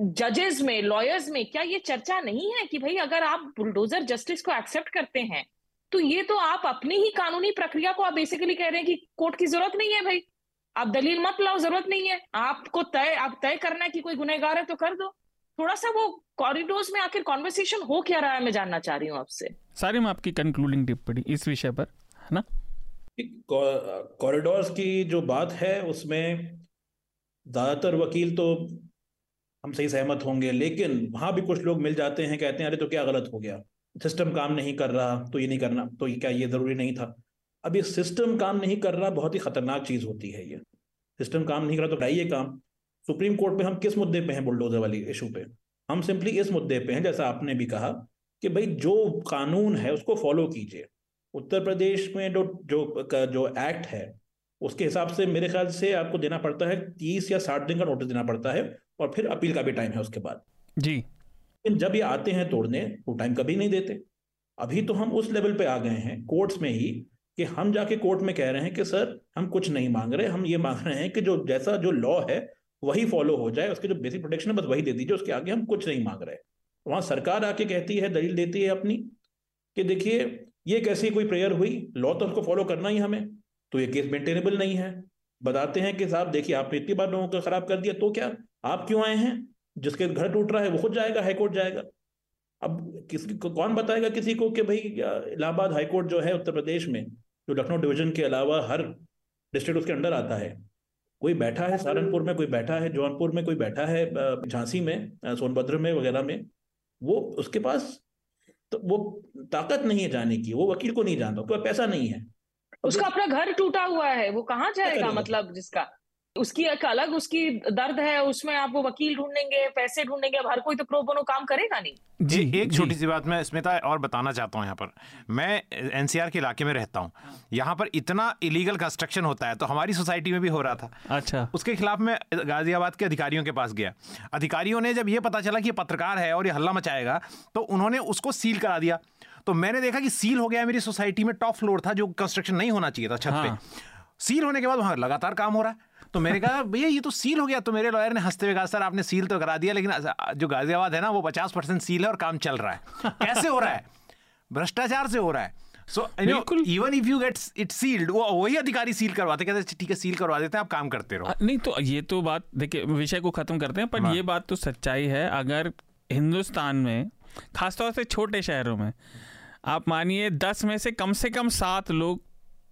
जजेस में लॉयर्स में क्या ये चर्चा नहीं है कि भाई अगर आप बुलडोजर जस्टिस को एक्सेप्ट करते हैं तो ये तो आप अपनी ही कानूनी प्रक्रिया को आप बेसिकली कह रहे हैं कि कोर्ट की ज़रूरत नहीं है भाई। आप दलील मत लाओ ज़रूरत नहीं है। आपको तय आप तय करना है कि कोई गुनहगार है तो कर दो। थोड़ा सा वो कॉरिडोर्स में आखिर कॉन्वर्सेशन हो क्या रहा है मैं जानना चाह रही हूँ आपसे। सारी मैं आपकी कंक्लूडिंग टिप्पणी इस विषय पर है ना? कॉरिडोर्स की जो बात है उसमें ज़्यादातर वकील तो हम सही सहमत होंगे लेकिन वहाँ भी कुछ लोग मिल जाते हैं कहते हैं अरे तो क्या गलत हो गया? सिस्टम काम नहीं कर रहा तो ये नहीं करना तो ये क्या ये ज़रूरी नहीं था। अब ये सिस्टम काम नहीं कर रहा बहुत ही खतरनाक चीज़ होती है ये। सिस्टम काम नहीं कर रहा तो कराइए काम? सुप्रीम कोर्ट पे हम किस मुद्दे पे हैं बुलडोजर वाली इशू पे? हम सिंपली इस मुद्दे पे हैं जैसा आपने भी कहा कि भाई जो कानून है उसको फॉलो कीजिए। उत्तर प्रदेश में जो जो जो एक्ट है उसके हिसाब से मेरे ख्याल से आपको देना पड़ता है तीस या साठ दिन का नोटिस देना पड़ता है और फिर अपील का भी टाइम है उसके बाद। जी। लेकिन जब ये आते हैं तोड़ने वो टाइम कभी नहीं देते। अभी तो हम उस लेवल पे आ गए हैं कोर्ट्स में ही कि हम जाके कोर्ट में कह रहे हैं कि, सर, हम कुछ नहीं मांग रहे। हम ये मांग रहे हैं कि जो जैसा जो लॉ है, वही फॉलो हो जाए। उसके जो बेसिक प्रोटेक्शन है, बस वही दे दीजिए। उसके आगे हम कुछ नहीं मांग रहे। वहाँ सरकार आके कहती है, दलील देती है अपनी, कि देखिए, ये कैसी कोई प्रेयर हुई? लॉ तो उसको फॉलो करना ही हमें। तो ये केस मेंटेनेबल नहीं है। बताते हैं कि, साहब, देखिए, आपने इतनी बार लोगों को खराब कर दिया तो क्या? आप क्यों आए हैं? जिसके घर टूट रहा है, वो खुद जाएगा हाईकोर्ट जाएगा। अब किसी, कौन बताएगा किसी को कि, भाई, इलाहाबाद हाईकोर्ट जो है उत्तर प्रदेश में जो लखनऊ डिवीज़न के अलावा हर डिस्ट्रिक्ट उसके अंडर आता है। कोई बैठा है सहारनपुर में कोई बैठा है जौनपुर में कोई बैठा है झांसी में सोनभद्र में वगैरह में वो उसके पास तो वो ताकत नहीं है जाने की वो वकील को नहीं जानता कोई पैसा नहीं है। उसका अपना घर टूटा हुआ है वो कहाँ जाएगा मतलब जिसका? उसकी एक अलग उसकी दर्द है उसमें आप वो वकील ढूंढेंगे पैसे ढूंढेंगे अब हर कोई तो प्रो बोनो काम करेगा नहीं। जी एक छोटी सी बात मैं स्मिता और बताना चाहता हूँ यहाँ पर। मैं एनसीआर के इलाके में रहता हूँ। यहाँ पर इतना इलीगल कंस्ट्रक्शन होता है तो हमारी सोसाइटी में भी हो रहा था। अच्छा। उसके खिलाफ मैं गाजियाबाद के अधिकारियों के पास गया। अधिकारियों ने जब ये पता चला कि ये पत्रकार है और ये हल्ला मचाएगा तो उन्होंने उसको सील करा दिया। तो मैंने देखा कि सील हो गया मेरी सोसाइटी में टॉप फ्लोर था जो कंस्ट्रक्शन नहीं होना चाहिए था छत पे। हाँ। सील होने के बाद वहाँ लगातार काम हो रहा है। तो मैंने कहा भैया ये तो सील हो गया तो मेरे लॉयर ने हँसते हुए कहा सर आपने सील तो करा दिया लेकिन जो गाजियाबाद है ना वो पचास परसेंट सील है और काम चल रहा है। कैसे हो रहा है? भ्रष्टाचार से हो रहा है। So even if you get it sealed वो वही अधिकारी सील करवाते कहते अच्छा, ठीक है सील करवा देते हैं आप काम करते रहो। नहीं तो ये तो बात देखिए विषय को खत्म करते हैं पर हाँ। ये बात तो सच्चाई है अगर हिंदुस्तान में खासतौर से छोटे शहरों में आप मानिए दस में से कम से कम सात लोग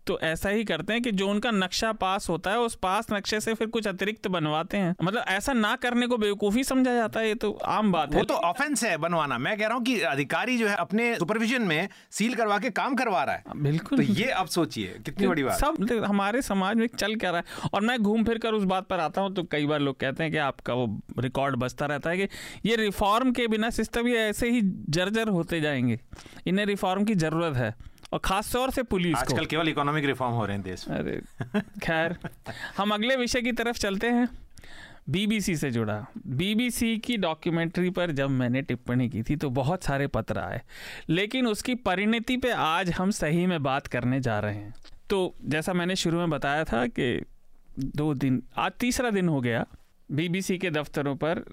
तो ऐसा ही करते हैं कि जो उनका नक्शा पास होता है उस पास नक्शे से फिर कुछ अतिरिक्त बनवाते हैं। मतलब ऐसा ना करने को बेवकूफ़ी समझा जाता है ये तो आम बात है। वो तो ऑफेंस है बनवाना। मैं कह रहा हूँ कि अधिकारी जो है अपने सुपरविजन में सील करवा के काम करवा रहा है। हाँ, बिल्कुल। तो ये आप सोचिए कितनी बड़ी बात। सब हमारे समाज में चल क्या रहा है। और मैं घूम फिर कर उस बात पर आता हूँ तो कई बार लोग कहते हैं कि आपका वो रिकॉर्ड बसता रहता है कि ये रिफॉर्म के बिना सिस्टम ये ऐसे ही जर्जर होते जाएँगे। इन्हें रिफॉर्म की ज़रूरत है। और खास तौर से पुलिस आजकल केवल इकोनॉमिक रिफॉर्म हो रहे हैं देश में। अरे खैर हम अगले विषय की तरफ़ चलते हैं। बीबीसी से जुड़ा। बीबीसी की डॉक्यूमेंट्री पर जब मैंने टिप्पणी की थी तो बहुत सारे पत्र आए। लेकिन उसकी परिणति पे आज हम सही में बात करने जा रहे हैं। तो जैसा मैंने शुरू में बताया था कि दो दिन आज तीसरा दिन हो गया बीबीसी के दफ्तरों पर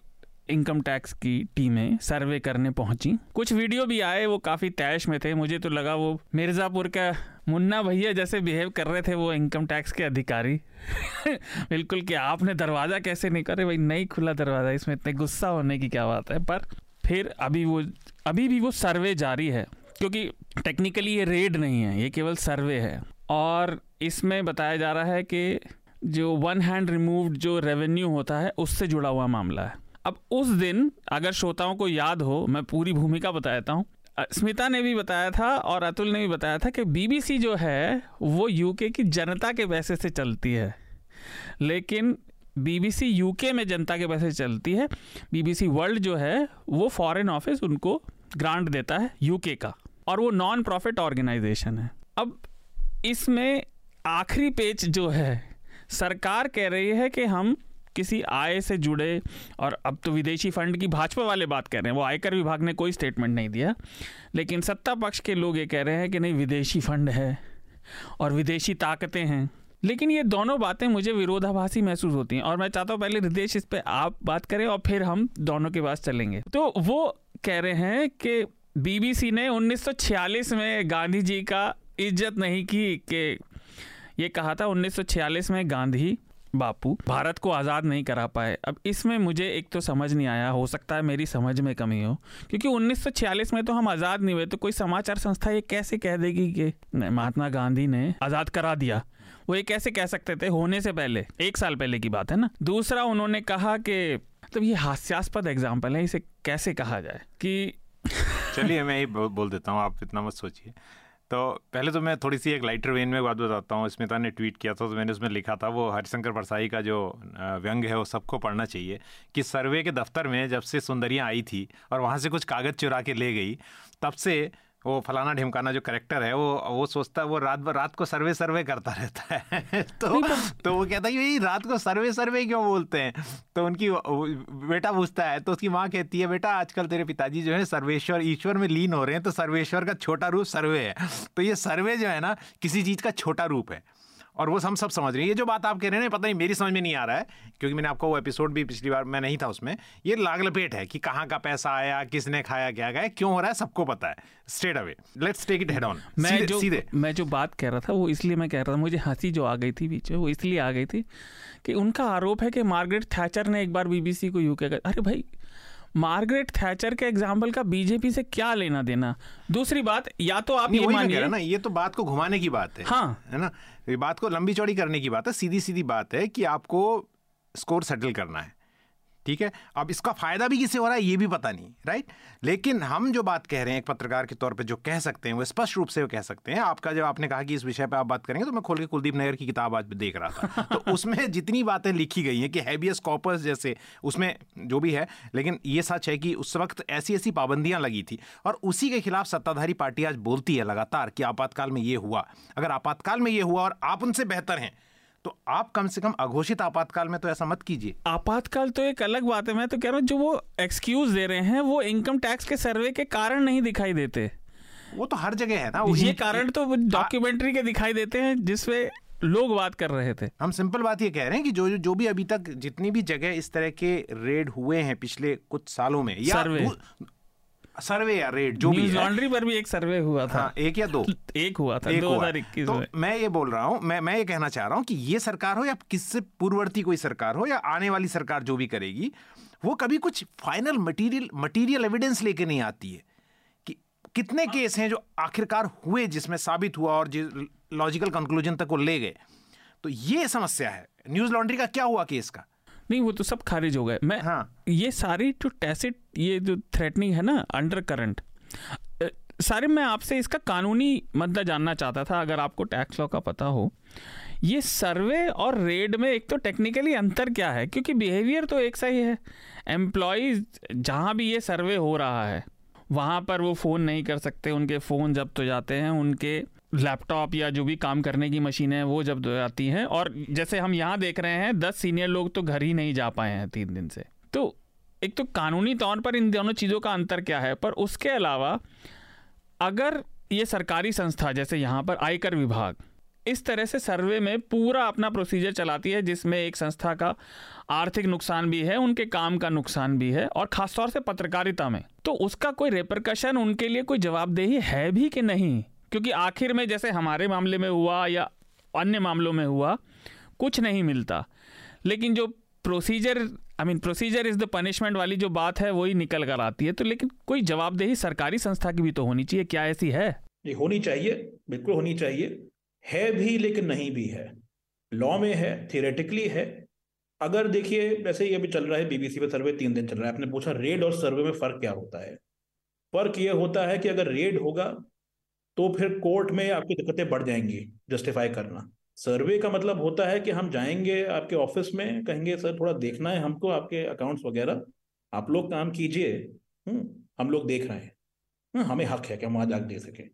इनकम टैक्स की टीमें सर्वे करने पहुँची। कुछ वीडियो भी आए, वो काफ़ी तैश में थे। मुझे तो लगा वो मिर्ज़ापुर का मुन्ना भैया जैसे बिहेव कर रहे थे वो इनकम टैक्स के अधिकारी। बिल्कुल कि आपने दरवाज़ा कैसे नहीं करे भाई, नहीं खुला दरवाज़ा, इसमें इतने गुस्सा होने की क्या बात है? पर फिर अभी वो, अभी भी वो सर्वे जारी है, क्योंकि टेक्निकली ये रेड नहीं है, ये केवल सर्वे है। और इसमें बताया जा रहा है कि जो वन हैंड रिमूव्ड जो रेवेन्यू होता है, उससे जुड़ा हुआ मामला है। अब उस दिन, अगर श्रोताओं को याद हो, मैं पूरी भूमिका बताता हूँ। स्मिता ने भी बताया था और अतुल ने भी बताया था कि बीबीसी जो है, वो यूके की जनता के पैसे से चलती है। लेकिन बीबीसी यूके में जनता के पैसे चलती है। बीबीसी वर्ल्ड जो है, वो फॉरेन ऑफ़िस उनको ग्रांट देता है यूके का और वो नॉन प्रॉफिट ऑर्गेनाइजेशन है। अब इसमें आखिरी पेज जो है, सरकार कह रही है कि हम किसी आय से जुड़े और अब तो विदेशी फंड की भाजपा वाले बात कर रहे हैं, वो आयकर विभाग ने कोई स्टेटमेंट नहीं दिया। लेकिन सत्ता पक्ष के लोग ये कह रहे हैं कि नहीं, विदेशी फंड है और विदेशी ताकतें हैं। लेकिन ये दोनों बातें मुझे विरोधाभासी महसूस होती हैं। और मैं चाहता हूँ पहले रिदेश इस पर आप बात करें और फिर हम दोनों के पास चलेंगे। तो वो कह रहे हैं कि बीबीसी ने 1946 में गांधी जी का इज़्ज़त नहीं की कि ये कहा था 1946 में गांधी बापू, भारत को आज़ाद नहीं करा पाए। अब इसमें मुझे एक तो समझ नहीं आया, हो सकता है मेरी समझ में कमी हो, क्योंकि 1946 में तो हम आज़ाद नहीं हुए तो कोई समाचार संस्था ये कैसे कह देगी कि महात्मा गांधी ने आज़ाद करा दिया? वो ये कैसे कह सकते थे? होने से पहले, एक साल पहले की बात है ना? दूसरा, उन्होंने कहा कि मतलब ये हास्यास्पद एग्ज़ाम्पल है, इसे कैसे कहा जाए कि चलिए, मैं ही बोल देता हूँ, आप इतना मत सोचिए। तो पहले तो मैं थोड़ी सी एक लाइटर वेन में बात बताता हूँ। स्मिता ने ट्वीट किया था तो मैंने उसमें लिखा था, वो हरिशंकर परसाई का जो व्यंग है, वो सबको पढ़ना चाहिए कि सर्वे के दफ्तर में जब से सुंदरियाँ आई थी और वहाँ से कुछ कागज़ चुरा के ले गई, तब से वो फलाना ढिमकाना जो करेक्टर है वो वो सोचता है वो रात भर रात को सर्वे सर्वे करता रहता है। तो तो वो कहता है ये रात को सर्वे सर्वे क्यों बोलते हैं? तो उनकी बेटा पूछता है तो उसकी माँ कहती है बेटा आजकल तेरे पिताजी जो है सर्वेश्वर ईश्वर में लीन हो रहे हैं तो सर्वेश्वर का छोटा रूप सर्वे है। तो ये सर्वे जो है ना किसी चीज़ का छोटा रूप है। और वो हम सब समझ रहे हैं। ये जो बात आप कह रहे हैं पता नहीं मेरी समझ में नहीं आ रहा है क्योंकि मैंने आपको वो एपिसोड भी पिछली बार मैं नहीं था उसमें ये लाग लपेट है कि कहाँ का पैसा आया किसने खाया क्या गया क्यों हो रहा है सबको पता है। Straight away let's take it head on मैं जो सीधे। मैं जो बात कह रहा था वो इसलिए मैं कह रहा था मुझे हँसी जो आ गई थी बीच में वो इसलिए आ गई थी कि उनका आरोप है कि मार्गरेट थैचर ने एक बार बीबीसी को यूके का अरे भाई मार्गरेट थैचर के एग्ज़ाम्पल का बीजेपी से क्या लेना देना? दूसरी बात या तो आप ये मानिए। ना ये तो बात को घुमाने की बात है। हाँ। है ना? ये बात को लंबी चौड़ी करने की बात है सीधी सीधी बात है कि आपको स्कोर सेटल करना है। ठीक है? अब इसका फ़ायदा भी किसे हो रहा है ये भी पता नहीं राइट लेकिन हम जो बात कह रहे हैं एक पत्रकार के तौर पे जो कह सकते हैं वो स्पष्ट रूप से वो कह सकते हैं। आपका जब आपने कहा कि इस विषय पे आप बात करेंगे तो मैं खोल के कुलदीप नगर की किताब आज देख रहा था। तो उसमें जितनी बातें लिखी गई हैं कि हैबियस कॉपर्स जैसे उसमें जो भी है लेकिन ये सच है कि उस वक्त ऐसी ऐसी पाबंदियाँ लगी थी और उसी के खिलाफ सत्ताधारी पार्टी आज बोलती है लगातार कि आपातकाल में ये हुआ। अगर आपातकाल में ये हुआ और आप उनसे बेहतर हैं तो आप कम से कम अघोषित आपातकाल में तो ऐसा मत कीजिए। आपातकाल तो एक अलग बात है। मैं तो कह रहा हूँ जो वो एक्सक्यूज दे रहे हैं वो इनकम टैक्स के सर्वे के कारण नहीं दिखाई देते। वो तो हर जगह है ना ये कारण तो डॉक्यूमेंट्री के दिखाई देते हैं जिसमें लोग बात कर रहे थे। हम सिंपल बात ये कह रहे हैं कि जो जो भी अभी तक जितनी भी जगह इस तरह के रेड हुए हैं पिछले कुछ सालों में या सर्वे सर्वे या रेट जो भी लॉन्ड्री पर भी एक सर्वे हुआ था। हाँ, एक या दो। एक हुआ था दो हज़ार इक्कीस तो मैं। ये बोल रहा हूँ मैं मैं ये कहना चाह रहा हूँ कि ये सरकार हो या किससे पूर्ववर्ती कोई सरकार हो या आने वाली सरकार जो भी करेगी वो कभी कुछ फाइनल मटीरियल मटीरियल एविडेंस लेके नहीं आती है कि कितने केस हैं जो आखिरकार हुए जिसमें साबित हुआ और जिस लॉजिकल कंक्लूजन तक वो ले गए। तो ये समस्या है। न्यूज़ लॉन्ड्री का क्या हुआ केस का? नहीं वो तो सब खारिज हो गए। मैं हाँ। ये सारी जो टैसिट ये जो थ्रेटनिंग है ना अंडर करंट सारे मैं आपसे इसका कानूनी मद्दा जानना चाहता था अगर आपको टैक्स लॉ का पता हो। ये सर्वे और रेड में एक तो टेक्निकली अंतर क्या है? क्योंकि बिहेवियर तो एक सा ही। है एम्प्लॉयज़ जहाँ भी ये सर्वे हो रहा है वहाँ पर वो फ़ोन नहीं कर सकते उनके फ़ोन जब तो जाते हैं उनके लैपटॉप या जो भी काम करने की मशीन है, वो जब आती हैं और जैसे हम यहाँ देख रहे हैं, दस सीनियर लोग तो घर ही नहीं जा पाए हैं तीन दिन से। तो एक तो कानूनी तौर पर इन दोनों चीज़ों का अंतर क्या है? पर उसके अलावा, अगर ये सरकारी संस्था, जैसे यहाँ पर आयकर विभाग, इस तरह से सर्वे में पूरा अपना प्रोसीजर चलाती है, जिसमें एक संस्था का आर्थिक नुकसान भी है, उनके काम का नुकसान भी है, और खासतौर से पत्रकारिता में तो उसका कोई रेपरकशन उनके लिए कोई जवाबदेही है भी कि नहीं? क्योंकि आखिर में जैसे हमारे मामले में हुआ या अन्य मामलों में हुआ, कुछ नहीं मिलता। लेकिन जो procedure I mean procedure is the punishment वाली जो बात है, वही निकल कर आती है। तो लेकिन कोई जवाबदेही सरकारी संस्था की भी तो होनी चाहिए, क्या ऐसी है? ये होनी चाहिए, बिल्कुल होनी चाहिए। है भी, लेकिन नहीं भी है। लॉ में है थियोरेटिकली है। अगर देखिए, वैसे ये अभी चल रहा है बीबीसी पे सर्वे तीन दिन चल रहा है। आपने पूछा रेड और सर्वे में फ़र्क क्या होता है? फ़र्क ये होता है कि अगर रेड होगा तो फिर कोर्ट में आपकी दिक्कतें बढ़ जाएँगी जस्टिफाई करना। सर्वे का मतलब होता है कि हम जाएँगे आपके ऑफ़िस में कहेंगे सर थोड़ा देखना है हमको आपके अकाउंट्स वगैरह। आप लोग काम कीजिए। हम्म, हम लोग देख रहे हैं। हम्म, हमें हक है कि हम आज आग दे सकें।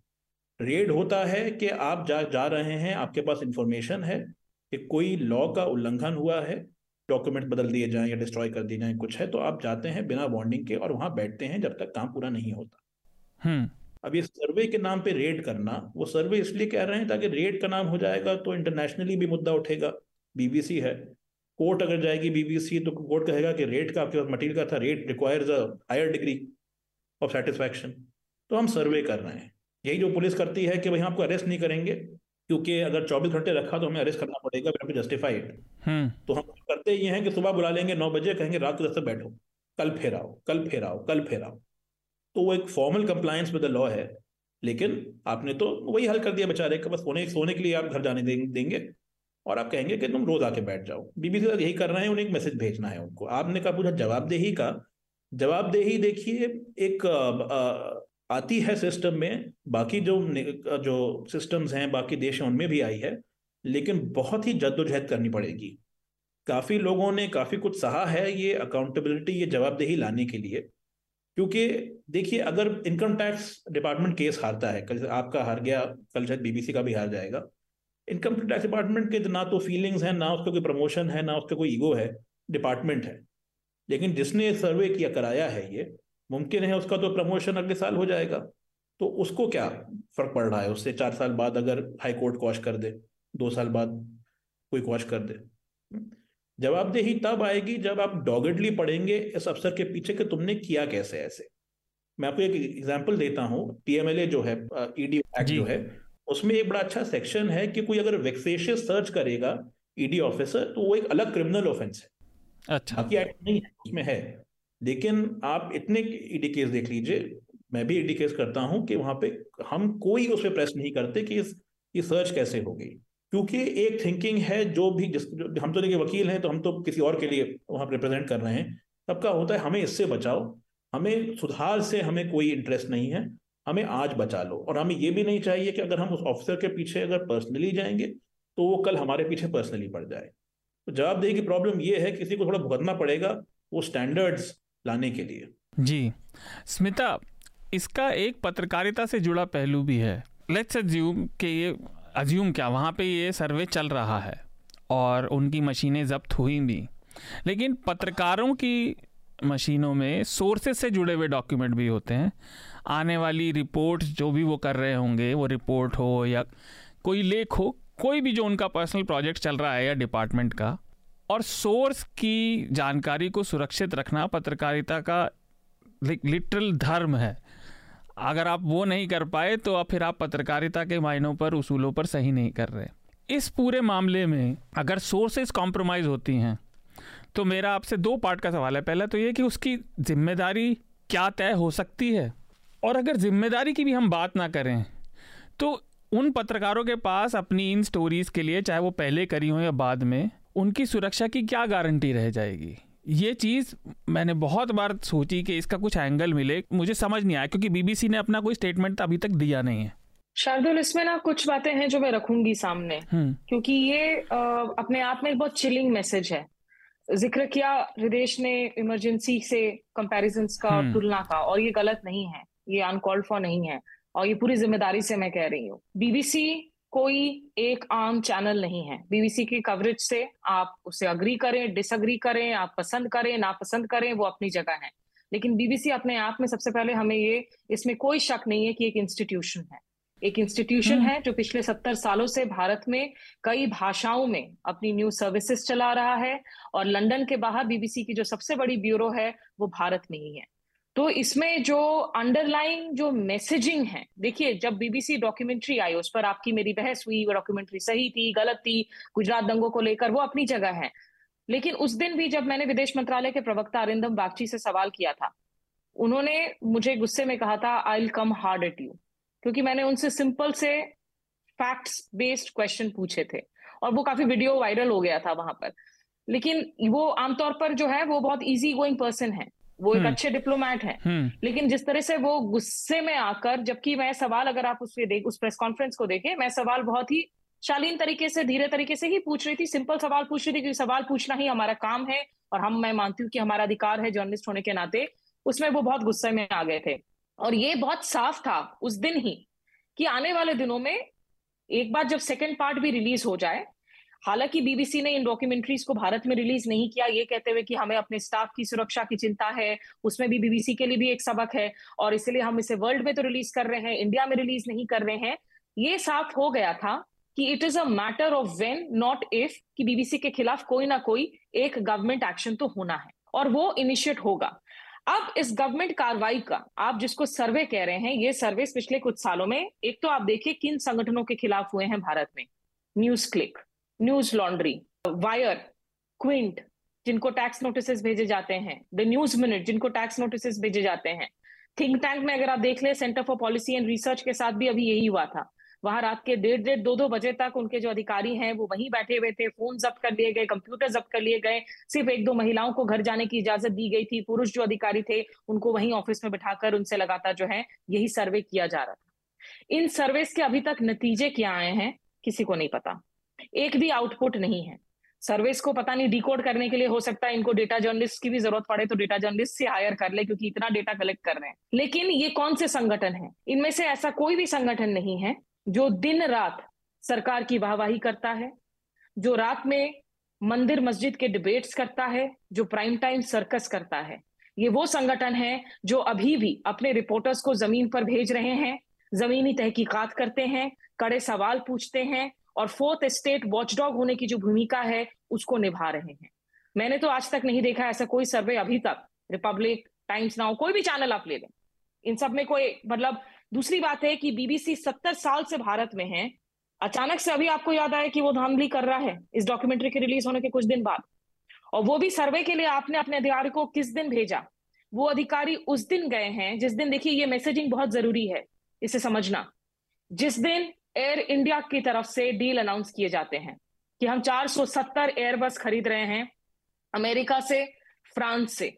रेड होता है कि आप जा जा रहे हैं आपके पास इंफॉर्मेशन है कि कोई लॉ का उल्लंघन हुआ है डॉक्यूमेंट बदल दिए जाएँ या डिस्ट्रॉय कर दिए जाएँ कुछ है तो आप जाते हैं बिना वार्निंग के और वहाँ बैठते हैं जब तक काम पूरा नहीं होता। हम्म। अब ये सर्वे के नाम पे रेड करना वो सर्वे इसलिए कह रहे हैं ताकि रेड का नाम हो जाएगा तो इंटरनेशनली भी मुद्दा उठेगा। बीबीसी है। कोर्ट अगर जाएगी बीबीसी तो कोर्ट कहेगा कि रेट का आपके पास मटीरियल का था rate requires a higher degree of satisfaction तो हम सर्वे कर रहे हैं। यही जो पुलिस करती है कि भाई आपको अरेस्ट नहीं करेंगे क्योंकि अगर 24 घंटे रखा तो हमें अरेस्ट करना पड़ेगा फिर जस्टिफाइड हम्म। तो हम करते ये हैं कि सुबह बुला लेंगे नौ बजे कहेंगे रात को दस बैठो। कल फिर आओ कल फिर आओ कल फिर आओ। तो वो एक formal compliance with the law है। लेकिन आपने तो वही हल कर दिया बेचारे का, बस सोने सोने के लिए आप घर जाने देंगे और आप कहेंगे कि तुम रोज आके बैठ जाओ। बीबीसी तक यही कर रहे हैं, उन्हें एक मैसेज भेजना है उनको। आपने कहा पूछा जवाबदेही का। जवाबदेही देखिए, एक आती है सिस्टम में, बाकी जो जो सिस्टम्स हैं, बाकी देश हैं, उनमें भी आई है, लेकिन बहुत ही जद्दोजहद करनी पड़ेगी। काफ़ी लोगों ने, काफ़ी कुछ सहा है ये अकाउंटेबिलिटी ये जवाबदेही लाने के लिए। क्योंकि देखिए, अगर इनकम टैक्स डिपार्टमेंट केस हारता है, कल आपका हार गया, कल शायद बीबीसी का भी हार जाएगा। इनकम टैक्स डिपार्टमेंट के ना तो फीलिंग्स हैं, ना उसका कोई प्रमोशन है, ना उसका कोई ईगो है डिपार्टमेंट है। लेकिन जिसने सर्वे किया, कराया है ये, मुमकिन है उसका तो प्रमोशन अगले साल हो जाएगा। तो उसको क्या फ़र्क पड़ रहा है? उससे चार साल बाद अगर हाई कोर्ट कॉश कर दे, दो साल बाद कोई क्वाश कर दे। जवाबदेही तब आएगी जब आप डॉगडली पढ़ेंगे इस अफसर के पीछे कि तुमने किया कैसे ऐसे। मैं आपको एक एग्ज़ाम्पल देता हूँ पीएमएलए जो है ईडी एक्ट जो। है उसमें एक बड़ा अच्छा सेक्शन है कि कोई अगर वेक्सेशियस सर्च करेगा ईडी ऑफिसर तो वो एक अलग क्रिमिनल ऑफेंस है। अच्छा। बाकी एक्ट नहीं है उसमें है। लेकिन आप इतने ईडी केस देख लीजिए मैं भी ईडी केस करता हूँ कि वहाँ पे हम कोई उस पर प्रेस नहीं करते कि इस ये सर्च कैसे हो गई। क्योंकि एक थिंकिंग है, जो भी जिस हम तो देखिए वकील हैं तो हम तो किसी और के लिए वहाँ रिप्रेजेंट कर रहे हैं। सबका होता है, हमें इससे बचाओ। हमें सुधार से हमें कोई इंटरेस्ट नहीं है। हमें आज बचा लो। और हमें ये भी नहीं चाहिए कि अगर हम उस ऑफिसर के पीछे अगर पर्सनली जाएँगे तो वो कल हमारे पीछे पर्सनली पड़ जाए। तो जवाबदेही की प्रॉब्लम ये है, किसी को थोड़ा भुगतना पड़ेगा वो स्टैंडर्ड्स लाने के लिए। जी। स्मिता, इसका एक पत्रकारिता से जुड़ा पहलू भी है। लेट्स अज्यूम कि ये अज्यूम क्या, वहाँ पे ये सर्वे चल रहा है और उनकी मशीनें जब्त हुई भी। लेकिन पत्रकारों की मशीनों में सोर्सेज से जुड़े हुए डॉक्यूमेंट भी होते हैं। आने वाली रिपोर्ट जो भी वो कर रहे होंगे, वो रिपोर्ट हो या कोई लेख हो, कोई भी जो उनका पर्सनल प्रोजेक्ट चल रहा है या डिपार्टमेंट का, और सोर्स की जानकारी को सुरक्षित रखना पत्रकारिता का लिटरल धर्म है। अगर आप वो नहीं कर पाए तो आप फिर आप पत्रकारिता के मायनों पर, उसूलों पर सही नहीं कर रहे। इस पूरे मामले में अगर सोर्सेज कॉम्प्रोमाइज़ होती हैं तो मेरा आपसे दो पार्ट का सवाल है। पहला तो ये कि उसकी ज़िम्मेदारी क्या तय हो सकती है? और अगर ज़िम्मेदारी की भी हम बात ना करें तो उन पत्रकारों के पास अपनी इन स्टोरीज़ के लिए, चाहे वो पहले करी हो या बाद में, उनकी सुरक्षा की क्या गारंटी रह जाएगी? ये चीज़ मैंने बहुत बार सोची कि इसका कुछ एंगल मिले। मुझे समझ नहीं आया क्योंकि बीबीसी ने अपना कोई स्टेटमेंट अभी तक दिया नहीं है। शार्दुल इसमें ना कुछ बातें हैं जो मैं रखूँगी सामने। हम्म। क्योंकि ये आ, अपने आप में एक बहुत चिलिंग मैसेज है। ज़िक्र किया विदेश ने इमरजेंसी से कंपैरिजन का हम्म। तुलना का और ये गलत नहीं है। ये अनकॉल्ड फॉर नहीं है। और ये पूरी ज़िम्मेदारी से मैं कह रही हूँ। बीबीसी कोई एक आम चैनल नहीं है। बीबीसी की कवरेज से आप उसे अग्री करें डिसअग्री करें आप पसंद करें नापसंद करें वो अपनी जगह है। लेकिन बीबीसी अपने आप में सबसे पहले हमें ये इसमें कोई शक नहीं है कि एक इंस्टीट्यूशन है। एक इंस्टीट्यूशन हम्म। है जो पिछले सत्तर सालों से भारत में कई भाषाओं में अपनी न्यूज़ सर्विसेज़ चला रहा है और लंदन के बाहर बीबीसी की जो सबसे बड़ी ब्यूरो है वो भारत में ही है। तो इसमें जो अंडरलाइन जो मैसेजिंग है, देखिए, जब बीबीसी डॉक्यूमेंट्री आई, उस पर आपकी मेरी बहस हुई, वो डॉक्यूमेंट्री सही थी, गलत थी, गुजरात दंगों को लेकर, वो अपनी जगह है। लेकिन उस दिन भी जब मैंने विदेश मंत्रालय के प्रवक्ता अरिंदम बागची से सवाल किया था, उन्होंने मुझे गुस्से में कहा था I will come hard at you क्योंकि मैंने उनसे सिंपल से फैक्ट्स बेस्ड क्वेश्चन पूछे थे, और वो काफ़ी वीडियो वायरल हो गया था वहाँ पर। लेकिन वो आमतौर पर जो है, वो बहुत इजी गोइंग पर्सन है। वो एक हम्म। अच्छे डिप्लोमैट हैं हम्म। लेकिन जिस तरह से वो गुस्से में आकर जबकि मैं सवाल अगर आप उसके देख उस प्रेस कॉन्फ्रेंस को देखें मैं सवाल बहुत ही शालीन तरीके से धीरे तरीके से ही पूछ रही थी सिंपल सवाल पूछ रही थी क्योंकि सवाल पूछना ही हमारा काम है और हम मैं मानती हूँ कि हमारा अधिकार है जर्नलिस्ट होने के नाते उसमें वो बहुत गुस्से में आ गए थे और ये बहुत साफ़ था उस दिन ही कि आने वाले दिनों में एक बार जब सेकेंड पार्ट भी रिलीज़ हो जाए हालाँकि बीबीसी ने इन डॉक्यूमेंट्रीज को भारत में रिलीज़ नहीं किया। ये कहते हुए कि हमें अपने स्टाफ की सुरक्षा की चिंता है, उसमें भी बीबीसी के लिए भी एक सबक है और इसलिए हम इसे वर्ल्ड में तो रिलीज़ कर रहे हैं इंडिया में रिलीज़ नहीं कर रहे हैं। ये साफ़ हो गया था कि it is a matter of when not if कि बीबीसी के खिलाफ कोई ना कोई एक गवर्नमेंट एक्शन तो होना है और वो इनिशिएट होगा। अब इस गवर्नमेंट कार्रवाई का आप जिसको सर्वे कह रहे हैं, ये सर्वे पिछले कुछ सालों में, एक तो आप देखिए किन संगठनों के खिलाफ हुए हैं भारत में। News Click News Laundry, Wire, Quint, जिनको टैक्स नोटिस भेजे जाते हैं, द न्यूज़ मिनट, जिनको टैक्स नोटिस भेजे जाते हैं। थिंक टैंक में अगर आप देख ले, Centre for Policy and Research के साथ भी अभी यही हुआ था। वहाँ रात के डेढ़ डेढ़, दो दो बजे तक उनके जो अधिकारी हैं, वो वहीं बैठे हुए थे, फ़ोन जब्त कर लिए गए, कंप्यूटर जब्त कर लिए गए। सिर्फ़ एक दो महिलाओं को घर जाने की इजाज़त दी गई थी, पुरुष जो अधिकारी थे, उनको वहीं ऑफ़िस में बिठाकर उनसे लगातार जो है, यही सर्वे किया जा रहा था। इन सर्वेस के अभी तक नतीजे क्या आए हैं, किसी को नहीं पता। एक भी आउटपुट नहीं है। सर्विस को पता नहीं डिकोड करने के लिए हो सकता है इनको डेटा जर्नलिस्ट की भी ज़रूरत पड़े तो डेटा जर्नलिस्ट से हायर कर ले क्योंकि इतना डेटा कलेक्ट कर रहे हैं। लेकिन ये कौन से संगठन है? इनमें से ऐसा कोई भी संगठन नहीं है जो दिन रात सरकार की वाहवाही करता है, जो रात में मंदिर मस्जिद के डिबेट्स करता है, जो प्राइम टाइम सर्कस करता है। ये वो संगठन है जो अभी भी अपने रिपोर्टर्स को ज़मीन पर भेज रहे हैं, जमीनी तहकीकात करते हैं, कड़े सवाल पूछते हैं और फोर्थ स्टेट वॉचडॉग होने की जो भूमिका है, उसको निभा रहे हैं। मैंने तो आज तक नहीं देखा ऐसा कोई सर्वे अभी तक। रिपब्लिक टाइम्स नाउ कोई भी चैनल आप ले लें। इन सब में कोई मतलब दूसरी बात है कि बीबीसी सत्तर साल से भारत में है। अचानक से अभी आपको याद आया कि वो धांधली कर रहा है इस डॉक्यूमेंट्री के रिलीज़ होने के कुछ दिन बाद। और वो भी सर्वे के लिए आपने अपने अधिकारी को किस दिन भेजा? वो अधिकारी उस दिन गए हैं, जिस दिन देखिए ये मैसेजिंग बहुत ज़रूरी है, इसे समझना। जिस दिन एयर इंडिया की तरफ़ से डील अनाउंस किए जाते हैं कि हम 470 एयरबस खरीद रहे हैं अमेरिका से, फ्रांस से।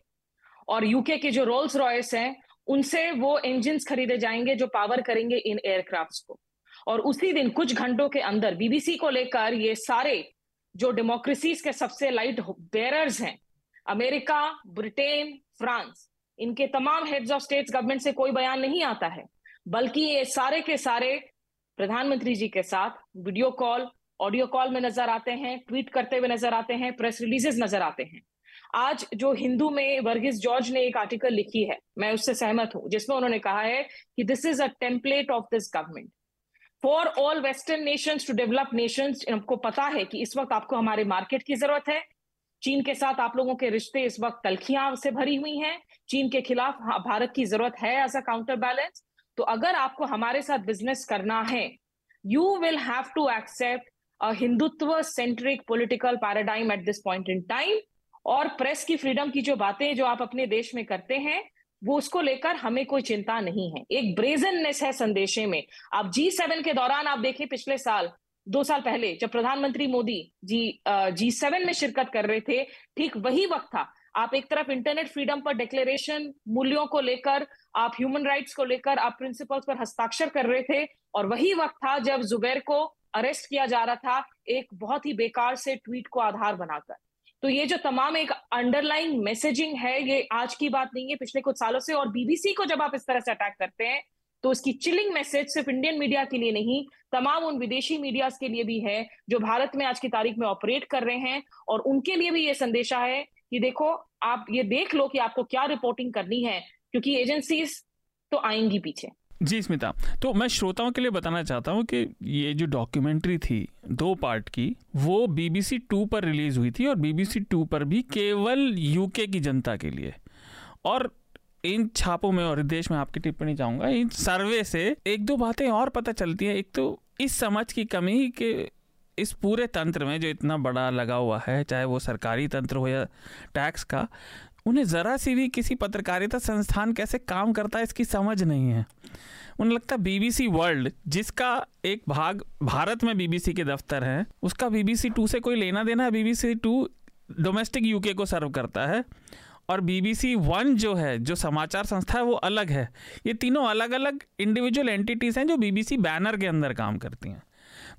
और यूके के जो रोल्स रॉयस हैं, उनसे वो इंजिन खरीदे जाएँगे जो पावर करेंगे इन एयरक्राफ्ट को। और उसी दिन कुछ घंटों के अंदर बीबीसी को लेकर ये सारे जो डेमोक्रेसीज के सबसे लाइट बेरर्स हैं, अमेरिका, ब्रिटेन, फ्रांस, इनके तमाम हेड्स ऑफ़ स्टेट्स गवर्नमेंट से कोई बयान नहीं आता है, बल्कि ये सारे के सारे प्रधानमंत्री जी के साथ वीडियो कॉल ऑडियो कॉल में नज़र आते हैं ट्वीट करते हुए नज़र आते हैं प्रेस रिलीजेस नज़र आते हैं। आज जो हिंदू में वर्गीस जॉर्ज ने एक आर्टिकल लिखी है, मैं उससे सहमत हूँ, जिसमें उन्होंने कहा है कि this is a template of this government for all western nations to develop nations आपको पता है कि इस वक्त आपको हमारे मार्केट की ज़रूरत है। चीन के साथ आप लोगों के रिश्ते इस वक्त तलखियाँ से भरी हुई हैं। चीन के खिलाफ भारत की ज़रूरत है एज अ काउंटर बैलेंस तो अगर आपको हमारे साथ बिज़नेस करना है you will have to accept a Hindutva centric political paradigm at this point in time और प्रेस की फ्रीडम की जो बातें जो आप अपने देश में करते हैं, वो उसको लेकर हमें कोई चिंता नहीं है। एक ब्रेजननेस है संदेशे में। आप जी सेवन के दौरान आप देखें पिछले साल, दो साल पहले जब प्रधानमंत्री मोदी जी जी सेवन में शिरकत कर रहे थे, ठीक वही वक्त था। आप एक तरफ़ इंटरनेट फ्रीडम पर डिक्लेरेशन मूल्यों को लेकर आप ह्यूमन राइट्स को लेकर आप प्रिंसिपल्स पर हस्ताक्षर कर रहे थे और वही वक्त था जब जुबैर को अरेस्ट किया जा रहा था एक बहुत ही बेकार से ट्वीट को आधार बनाकर। तो ये जो तमाम एक अंडरलाइन मैसेजिंग है, ये आज की बात नहीं है, पिछले कुछ सालों से और बीबीसी को जब आप इस तरह से अटैक करते हैं तो उसकी चिलिंग मैसेज सिर्फ़ इंडियन मीडिया के लिए नहीं, तमाम उन विदेशी मीडिया के लिए भी है जो भारत में आज की तारीख में ऑपरेट कर रहे हैं और उनके लिए भी ये संदेशा है कि देखो, आप ये देख लो कि आपको क्या रिपोर्टिंग करनी है। क्योंकि एजेंसीज तो आएँगी पीछे। जी स्मिता तो मैं श्रोताओं के लिए बताना चाहता हूँ कि ये जो डॉक्यूमेंट्री थी, दो पार्ट की, वो बीबीसी टू पर रिलीज़ हुई थी और बीबीसी टू पर भी केवल यूके की जनता के लिए। और इन छापों में और देश में आपकी टिप्पणी चाहूँगा, इन सर्वे से एक दो बातें और पता चलती हैं। एक तो इस समझ की कमी के इस पूरे तंत्र में जो इतना बड़ा लगा हुआ है, चाहे वो सरकारी तंत्र हो या टैक्स का उन्हें ज़रा सी भी किसी पत्रकारिता संस्थान कैसे काम करता है इसकी समझ नहीं है। उन्हें लगता बीबीसी वर्ल्ड, जिसका एक भाग भारत में बीबीसी के दफ्तर हैं, उसका बीबीसी टू से कोई लेना देना है, बीबीसी टू डोमेस्टिक यूके को सर्व करता है। और बीबीसी वन जो है, जो समाचार संस्था है, वो अलग है। ये तीनों अलग अलग इंडिविजुअल एंटिटीज़ हैं जो बीबीसी बैनर के अंदर काम करती हैं।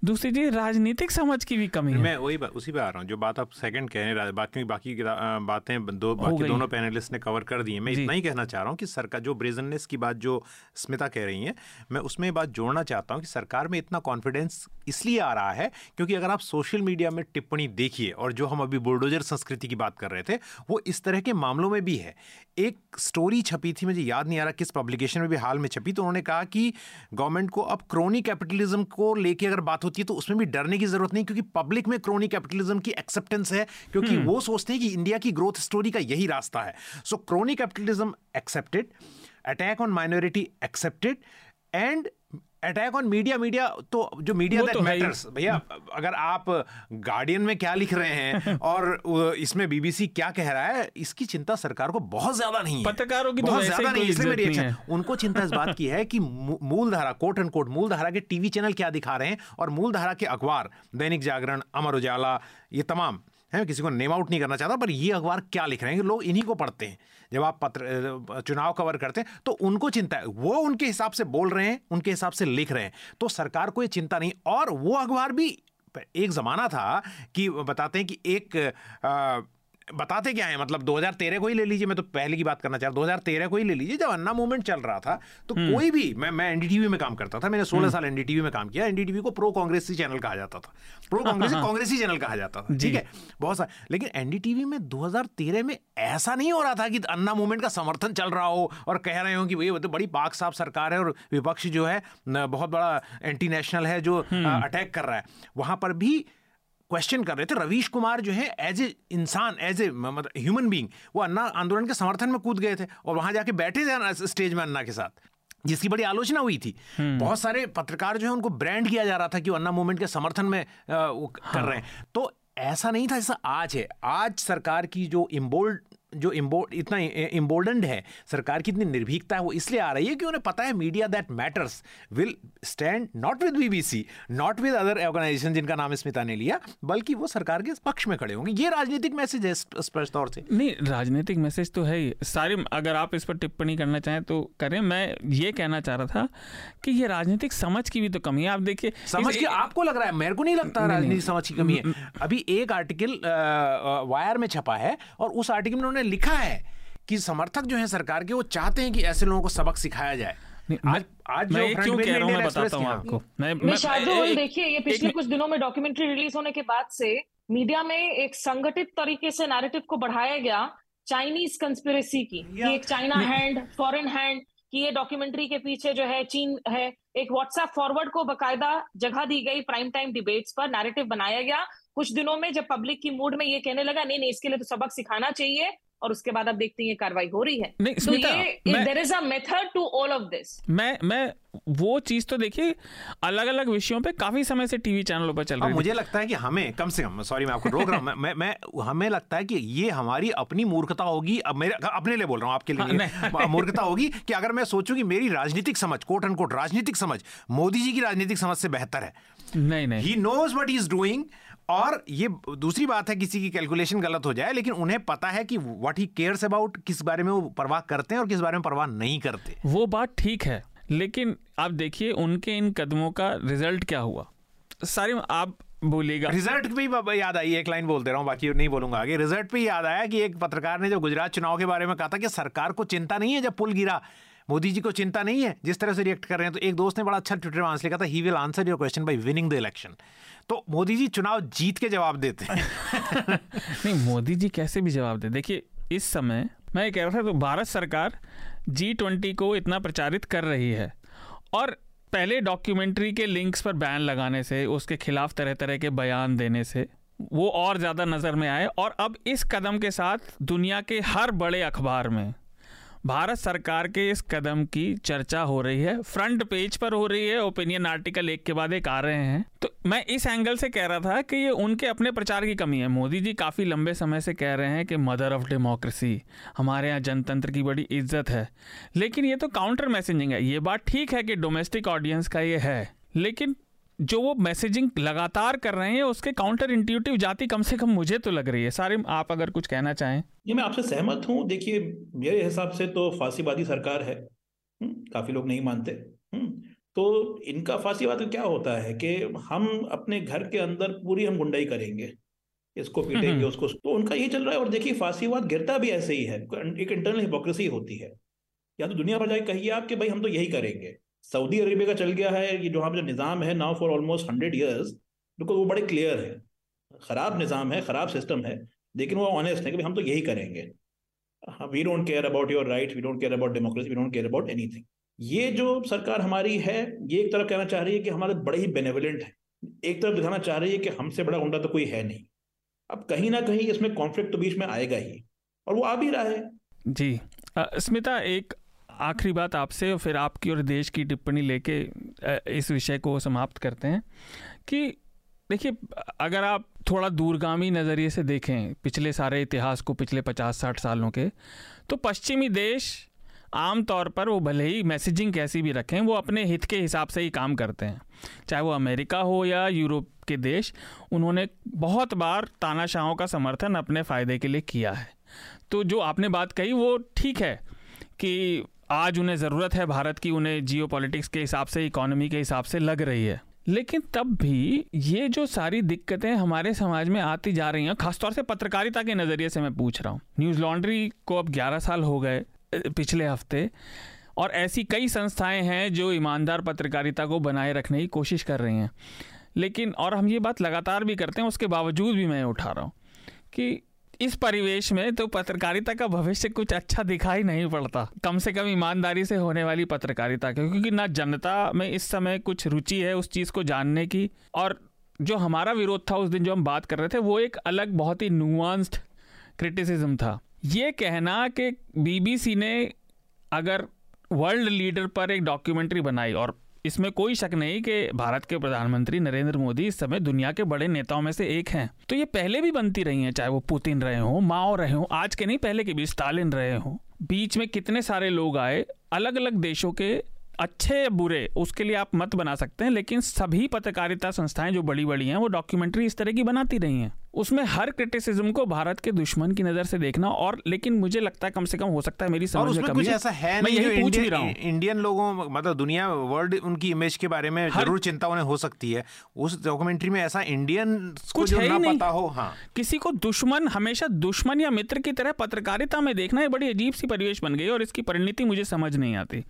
दूसरी चीज़ राजनीतिक समझ की भी कमी है। मैं वही उसी पे आ रहा हूँ जो बात आप सेकंड कह रहे हैं बाकी बाकी बातें दो बाकी दोनों पैनलिस्ट ने कवर कर दी है। मैं इतना ही कहना चाह रहा हूँ कि सरकार जो ब्रेजननेस की बात जो स्मिता कह रही है मैं उसमें बात जोड़ना चाहता हूँ कि सरकार में इतना कॉन्फिडेंस इसलिए आ रहा है क्योंकि अगर आप सोशल मीडिया में टिप्पणी देखिए और जो हम अभी बुलडोजर संस्कृति की बात कर रहे थे वो इस तरह के मामलों में भी है। एक स्टोरी छपी थी मुझे याद नहीं आ रहा किस पब्लिकेशन में भी हाल में छपी तो उन्होंने कहा कि गवर्नमेंट को अब क्रोनी कैपिटलिज्म को लेके अगर बात होती है तो उसमें भी डरने की ज़रूरत नहीं क्योंकि पब्लिक में क्रोनी कैपिटलिज्म की एक्सेप्टेंस है क्योंकि हम्म। वो सोचते हैं कि इंडिया की ग्रोथ स्टोरी का यही रास्ता है so crony capitalism accepted attack on minority accepted and attack on media media तो जो मीडिया दैट मैटर्स भैया अगर आप गार्डियन में क्या लिख रहे हैं और इसमें बीबीसी क्या कह रहा है इसकी चिंता सरकार को बहुत ज़्यादा नहीं है। पत्रकारों की तो बहुत ज़्यादा नहीं इसलिए मेरी रिएक्शन उनको चिंता इस बात की है कि मूल धारा कोट एंड कोट मूल धारा के टीवी चैनल क्या दिखा रहे हैं और मूल धारा के अखबार दैनिक जागरण अमर उजाला ये तमाम है किसी को नेम आउट नहीं करना चाहता पर ये अखबार क्या लिख रहे हैं लोग इन्हीं को पढ़ते हैं। जब आप पत्र चुनाव कवर करते हैं तो उनको चिंता है। वो उनके हिसाब से बोल रहे हैं, उनके हिसाब से लिख रहे हैं। तो सरकार को ये चिंता नहीं। और वो अखबार भी, एक ज़माना था कि बताते हैं कि एक बताते क्या है मतलब 2013 को ही ले लीजिए मैं तो पहले की बात करना चाह रहा 2013 को ही ले लीजिए जब अन्ना मूवमेंट चल रहा था तो हम्म। कोई भी मैं मैं एनडीटीवी में काम करता था मैंने 16 हम्म। साल एनडीटीवी में काम किया एनडीटीवी को प्रो कांग्रेसी चैनल कहा जाता था प्रो कांग्रेसी कांग्रेसी चैनल कहा जाता था ठीक है बहुत सारा लेकिन एनडीटीवी में 2013 में ऐसा नहीं हो रहा था कि अन्ना मूवमेंट का समर्थन चल रहा हो और कह रहे हो कि भैया तो बड़ी पाक साफ़ सरकार है और विपक्ष जो है बहुत बड़ा एंटी नेशनल है जो अटैक हम्म। कर रहा है वहाँ पर भी क्वेश्चन कर रहे थे रवीश कुमार जो है एज ए इंसान एज ए मतलब ह्यूमन बींग वो अन्ना आंदोलन के समर्थन में कूद गए थे और वहाँ जाके बैठे थे स्टेज में अन्ना के साथ जिसकी बड़ी आलोचना हुई थी हम्म। बहुत सारे पत्रकार जो है उनको ब्रांड किया जा रहा था कि वो अन्ना मूवमेंट के समर्थन में वो हाँ। कर रहे हैं तो ऐसा नहीं था जैसा आज है आज सरकार की जो इम्बोल्ड जो इम्बोल्ड इतना इम्बोल्डेंड है सरकार की इतनी निर्भीकता है वो इसलिए आ रही है कि उन्हें पता है media that matters will stand not with BBC not with other organisation जिनका नाम स्मिता ने लिया बल्कि वो सरकार के पक्ष में खड़े होंगे। ये राजनीतिक मैसेज है स्पष्ट तौर से। नहीं राजनीतिक मैसेज तो है ही। सारे अगर आप इस पर टिप्पणी करना चाहें तो करें। मैं ये कहना चाह रहा था कि ये राजनीतिक समझ की भी तो कमी है। आप देखिए समझ की आपको लग रहा है? मेरे को नहीं लगता राजनीतिक समझ की कमी है। अभी एक आर्टिकल वायर में छपा है और उस आर्टिकल में उन्होंने लिखा है कि समर्थक जो है सरकार के वो चाहते हैं कि ऐसे लोगों को सबक सिखाया जाए। आज आज मैं क्यों कह रहा हूँ मैं बताता हूँ आपको। मैं, मैं शार्दुल देखिए ये पिछले कुछ दिनों में डॉक्यूमेंट्री रिलीज़ होने के बाद से मीडिया में एक संगठित तरीके से नैरेटिव को बढ़ाया गया चाइनीज़ कंस्पिरेसी की कि एक चाइना हैंड फॉरेन हैंड कि ये डॉक्यूमेंट्री के पीछे जो है चीन है एक व्हाट्सएप फॉरवर्ड को बकायदा जगह दी गई प्राइम टाइम डिबेट्स पर नैरेटिव बनाया गया। कुछ दिनों में जब पब्लिक की मूड में ये कहने लगा नहीं नहीं इसके लिए तो सबक सिखाना चाहिए। और उसके बाद आप देखते हैं ये कार्रवाई हो रही है। नहीं तो ये there is a method to all of this मैं मैं वो चीज़ तो देखिए अलग अलग विषयों पे काफ़ी समय से टीवी चैनलों पर चल रही है मुझे लगता है कि हमें कम से कम सॉरी मैं आपको रोक रहा हूँ मैं, मैं मैं हमें लगता है कि ये हमारी अपनी मूर्खता होगी। अब मेरे अपने लिए बोल रहा हूँ आपके लिए हाँ, मूर्खता होगी कि अगर मैं सोचूं कि मेरी राजनीतिक समझ कोट एंड कोट राजनीतिक समझ मोदी जी की राजनीतिक समझ से बेहतर है। नहीं नहीं। He knows what is doing और ये दूसरी बात है किसी की कैलकुलेशन गलत हो जाए लेकिन उन्हें पता है कि व्हाट ही केयर्स अबाउट किस बारे में वो परवाह करते हैं और किस बारे में परवाह नहीं करते। वो बात ठीक है लेकिन आप देखिए उनके इन कदमों का रिज़ल्ट क्या हुआ। सारे आप बोलिएगा। रिज़ल्ट भी याद आई एक लाइन बोलते रहा हूँ बाकी नहीं बोलूँगा आगे। रिज़ल्ट पे याद आया कि एक पत्रकार ने जो गुजरात चुनाव के बारे में कहा था कि सरकार को चिंता नहीं है जब पुल गिरा। मोदी जी को चिंता नहीं है, जिस तरह से रिएक्ट कर रहे हैं तो एक दोस्त ने बड़ा अच्छा ट्विटर आंसर लिखा था he will answer your question by winning the election तो मोदी जी चुनाव जीत के जवाब देते हैं। नहीं, मोदी जी कैसे भी जवाब दे। देखिए, इस समय मैं कह रहा था तो भारत सरकार जी ट्वेंटी को इतना प्रचारित कर रही है और पहले डॉक्यूमेंट्री के लिंक्स पर बैन लगाने से, उसके खिलाफ तरह तरह के बयान देने से, वो और ज़्यादा नज़र में आए और अब इस कदम के साथ दुनिया के हर बड़े अखबार में भारत सरकार के इस कदम की चर्चा हो रही है। फ्रंट पेज पर हो रही है ओपिनियन आर्टिकल एक के बाद एक आ रहे हैं। तो मैं इस एंगल से कह रहा था कि ये उनके अपने प्रचार की कमी है। मोदी जी काफ़ी लंबे समय से कह रहे हैं कि मदर ऑफ़ डेमोक्रेसी हमारे यहाँ जनतंत्र की बड़ी इज़्ज़त है। लेकिन ये तो काउंटर मैसेजिंग है। ये बात ठीक है कि डोमेस्टिक ऑडियंस का ये है। लेकिन जो वो मैसेजिंग लगातार कर रहे हैं उसके काउंटर इंट्यूटिव जाति कम से कम मुझे तो लग रही है। सारे आप अगर कुछ कहना चाहें। ये मैं आपसे सहमत हूँ। देखिए मेरे हिसाब से तो फांसीवादी सरकार है। हम्म, काफ़ी लोग नहीं मानते। हम्म, तो इनका फांसीवाद क्या होता है कि हम अपने घर के अंदर पूरी हम गुंडाई करेंगे। इसको पीटेंगे हम्म। उसको तो उनका ये चल रहा है और देखिए फांसीवाद गिरता भी ऐसे ही है। एक इंटरनल हिपोक्रेसी होती है। या तो दुनिया भर जाए कहिए आप कि भाई हम तो यही करेंगे। सऊदी अरेबिया का चल गया है ये जो यहाँ जो निज़ाम है now for almost hundred years because वो बड़े क्लियर है। ख़राब निज़ाम है, ख़राब सिस्टम है, लेकिन वो ऑनेस्ट है कि हम तो यही करेंगे। We don't care about your right we don't care about democracy we don't care about anything ये जो सरकार हमारी है, ये एक तरफ़ कहना चाह रही है कि हमारे बड़े ही बेनेवलेंट है। एक तरफ़ दिखाना चाह रही है कि हमसे बड़ा गुंडा तो कोई है नहीं। अब कहीं ना कहीं इसमें कॉन्फ्लिक्ट तो बीच में आएगा ही, और वो आ भी रहा है। जी। स्मिता, एक आखिरी बात आपसे और फिर आपकी और देश की टिप्पणी लेके इस विषय को समाप्त करते हैं कि देखिए, अगर आप थोड़ा दूरगामी नज़रिए से देखें, पिछले सारे इतिहास को, पिछले पचास साठ सालों के तो पश्चिमी देश आम तौर पर वो भले ही मैसेजिंग कैसी भी रखें, वो अपने हित के हिसाब से ही काम करते हैं। चाहे वो अमेरिका हो या यूरोप के देश, उन्होंने बहुत बार तानाशाहों का समर्थन अपने फ़ायदे के लिए किया है। तो जो आपने बात कही, वो ठीक है कि आज उन्हें ज़रूरत है, भारत की उन्हें जियो के हिसाब से इकोनॉमी के हिसाब से लग रही है। लेकिन तब भी ये जो सारी दिक्कतें हमारे समाज में आती जा रही हैं, खासतौर से पत्रकारिता के नज़रिए से मैं पूछ रहा हूँ। न्यूज़ लॉन्ड्री को अब 11 साल हो गए पिछले हफ़्ते, और ऐसी कई संस्थाएँ हैं जो ईमानदार पत्रकारिता को बनाए रखने की कोशिश कर रही हैं। लेकिन, और हम ये बात लगातार भी करते हैं, उसके बावजूद भी मैं उठा रहा हूँ कि इस परिवेश में तो पत्रकारिता का भविष्य कुछ अच्छा दिखाई नहीं पड़ता। कम से कम ईमानदारी से होने वाली पत्रकारिता क्योंकि ना जनता में इस समय कुछ रुचि है उस चीज़ को जानने की। और जो हमारा विरोध था उस दिन जो हम बात कर रहे थे, वो एक अलग बहुत ही नुआंस्ड क्रिटिसिज्म था। ये कहना कि बीबीसी ने अगर वर्ल्ड लीडर पर एक डॉक्यूमेंट्री बनाई और इसमें कोई शक नहीं कि भारत के प्रधानमंत्री नरेंद्र मोदी इस समय दुनिया के बड़े नेताओं में से एक हैं। तो ये पहले भी बनती रही हैं, चाहे वो पुतिन रहे हों, माओ रहे हों, आज के नहीं, पहले के भी, स्टालिन रहे हों। बीच में कितने सारे लोग आए अलग अलग देशों के अच्छे या बुरे, उसके लिए आप मत बना सकते हैं, लेकिन सभी पत्रकारिता संस्थाएँ जो बड़ी बड़ी हैं, वो डॉक्यूमेंट्री इस तरह की बनाती रही हैं। उसमें हर क्रिटिसिज्म को भारत के दुश्मन की नज़र से देखना और लेकिन मुझे लगता है कम से कम हो सकता है मेरी समझ में कुछ ऐसा है मैं यही पूछ भी रहा हूँ। इंडियन लोगों मतलब दुनिया वर्ल्ड उनकी इमेज के बारे में ज़रूर चिंता उन्हें हो सकती है। उस डॉक्यूमेंट्री में ऐसा इंडियन कुछ है ना पता हो हाँ। किसी को दुश्मन हमेशा दुश्मन या मित्र की तरह पत्रकारिता में देखना है बड़ी अजीब सी परिवेश बन गई और इसकी परिणति मुझे समझ नहीं आती।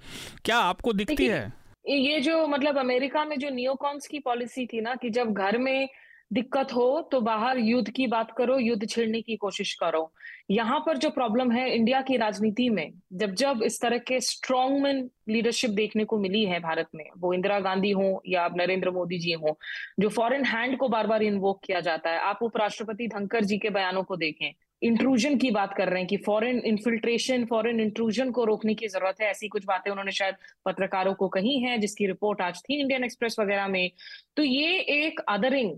क्या आपको दिखती है? ये जो मतलब अमेरिका में जो नियोकॉन्स की पॉलिसी थी ना कि जब घर में दिक्कत हो तो बाहर युद्ध की बात करो, युद्ध छेड़ने की कोशिश करो। यहाँ पर जो प्रॉब्लम है इंडिया की राजनीति में, जब जब इस तरह के स्ट्रॉन्गमैन लीडरशिप देखने को मिली है भारत में, वो इंदिरा गांधी हो या अब नरेंद्र मोदी जी हो, जो फॉरेन हैंड को बार बार इन्वोक किया जाता है, आप उपराष्ट्रपति धनकर जी के बयानों को देखें। इंट्रूजन की बात कर रहे हैं कि फॉरेन इन्फिल्ट्रेशन फॉरेन इंट्रूजन को रोकने की ज़रूरत है, ऐसी कुछ बातें उन्होंने शायद पत्रकारों को कही हैं, जिसकी रिपोर्ट आज थी इंडियन एक्सप्रेस वगैरह में। तो ये एक othering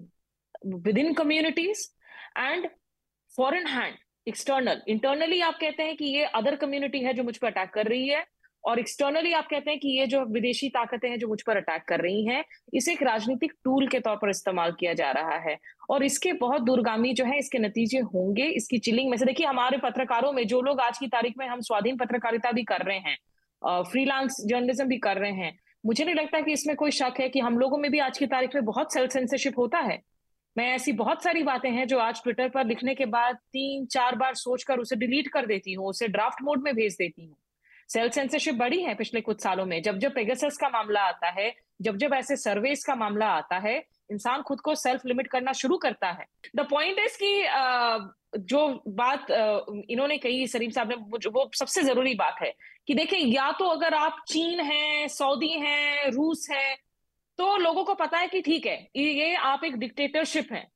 within communities and foreign hand external internally आप कहते हैं कि ये अदर कम्युनिटी है जो मुझ पर अटैक कर रही है और एक्सटर्नली आप कहते हैं कि ये जो विदेशी ताकतें हैं जो मुझ पर अटैक कर रही हैं, इसे एक राजनीतिक टूल के तौर पर इस्तेमाल किया जा रहा है। और इसके बहुत दूरगामी जो है, इसके नतीजे होंगे, इसकी चिलिंग में से। देखिए, हमारे पत्रकारों में जो लोग आज की तारीख में हम स्वाधीन पत्रकारिता भी कर रहे हैं फ्रीलांस जर्नलिज्म भी कर रहे हैं, मुझे नहीं लगता कि इसमें कोई शक है कि हम लोगों में भी आज की तारीख में बहुत सेल्फ सेंसरशिप होता है। मैं ऐसी बहुत सारी बातें हैं जो आज ट्विटर पर लिखने के बाद तीन, चार बार सोचकर उसे डिलीट कर देती हूँ, उसे ड्राफ्ट मोड में भेज देती हूँ। सेल्फ सेंसरशिप बढ़ी है पिछले कुछ सालों में। जब जब पेगासस का मामला आता है, जब जब ऐसे सर्वेस का मामला आता है, इंसान खुद को सेल्फ लिमिट करना शुरू करता है। द पॉइंट इज़ कि जो बात इन्होंने कही, सलीम साहब ने वो सबसे ज़रूरी बात है कि देखिए या तो अगर आप चीन हैं, सऊदी हैं, रूस है तो लोगों को पता है कि ठीक है, ये आप एक डिक्टेटरशिप है,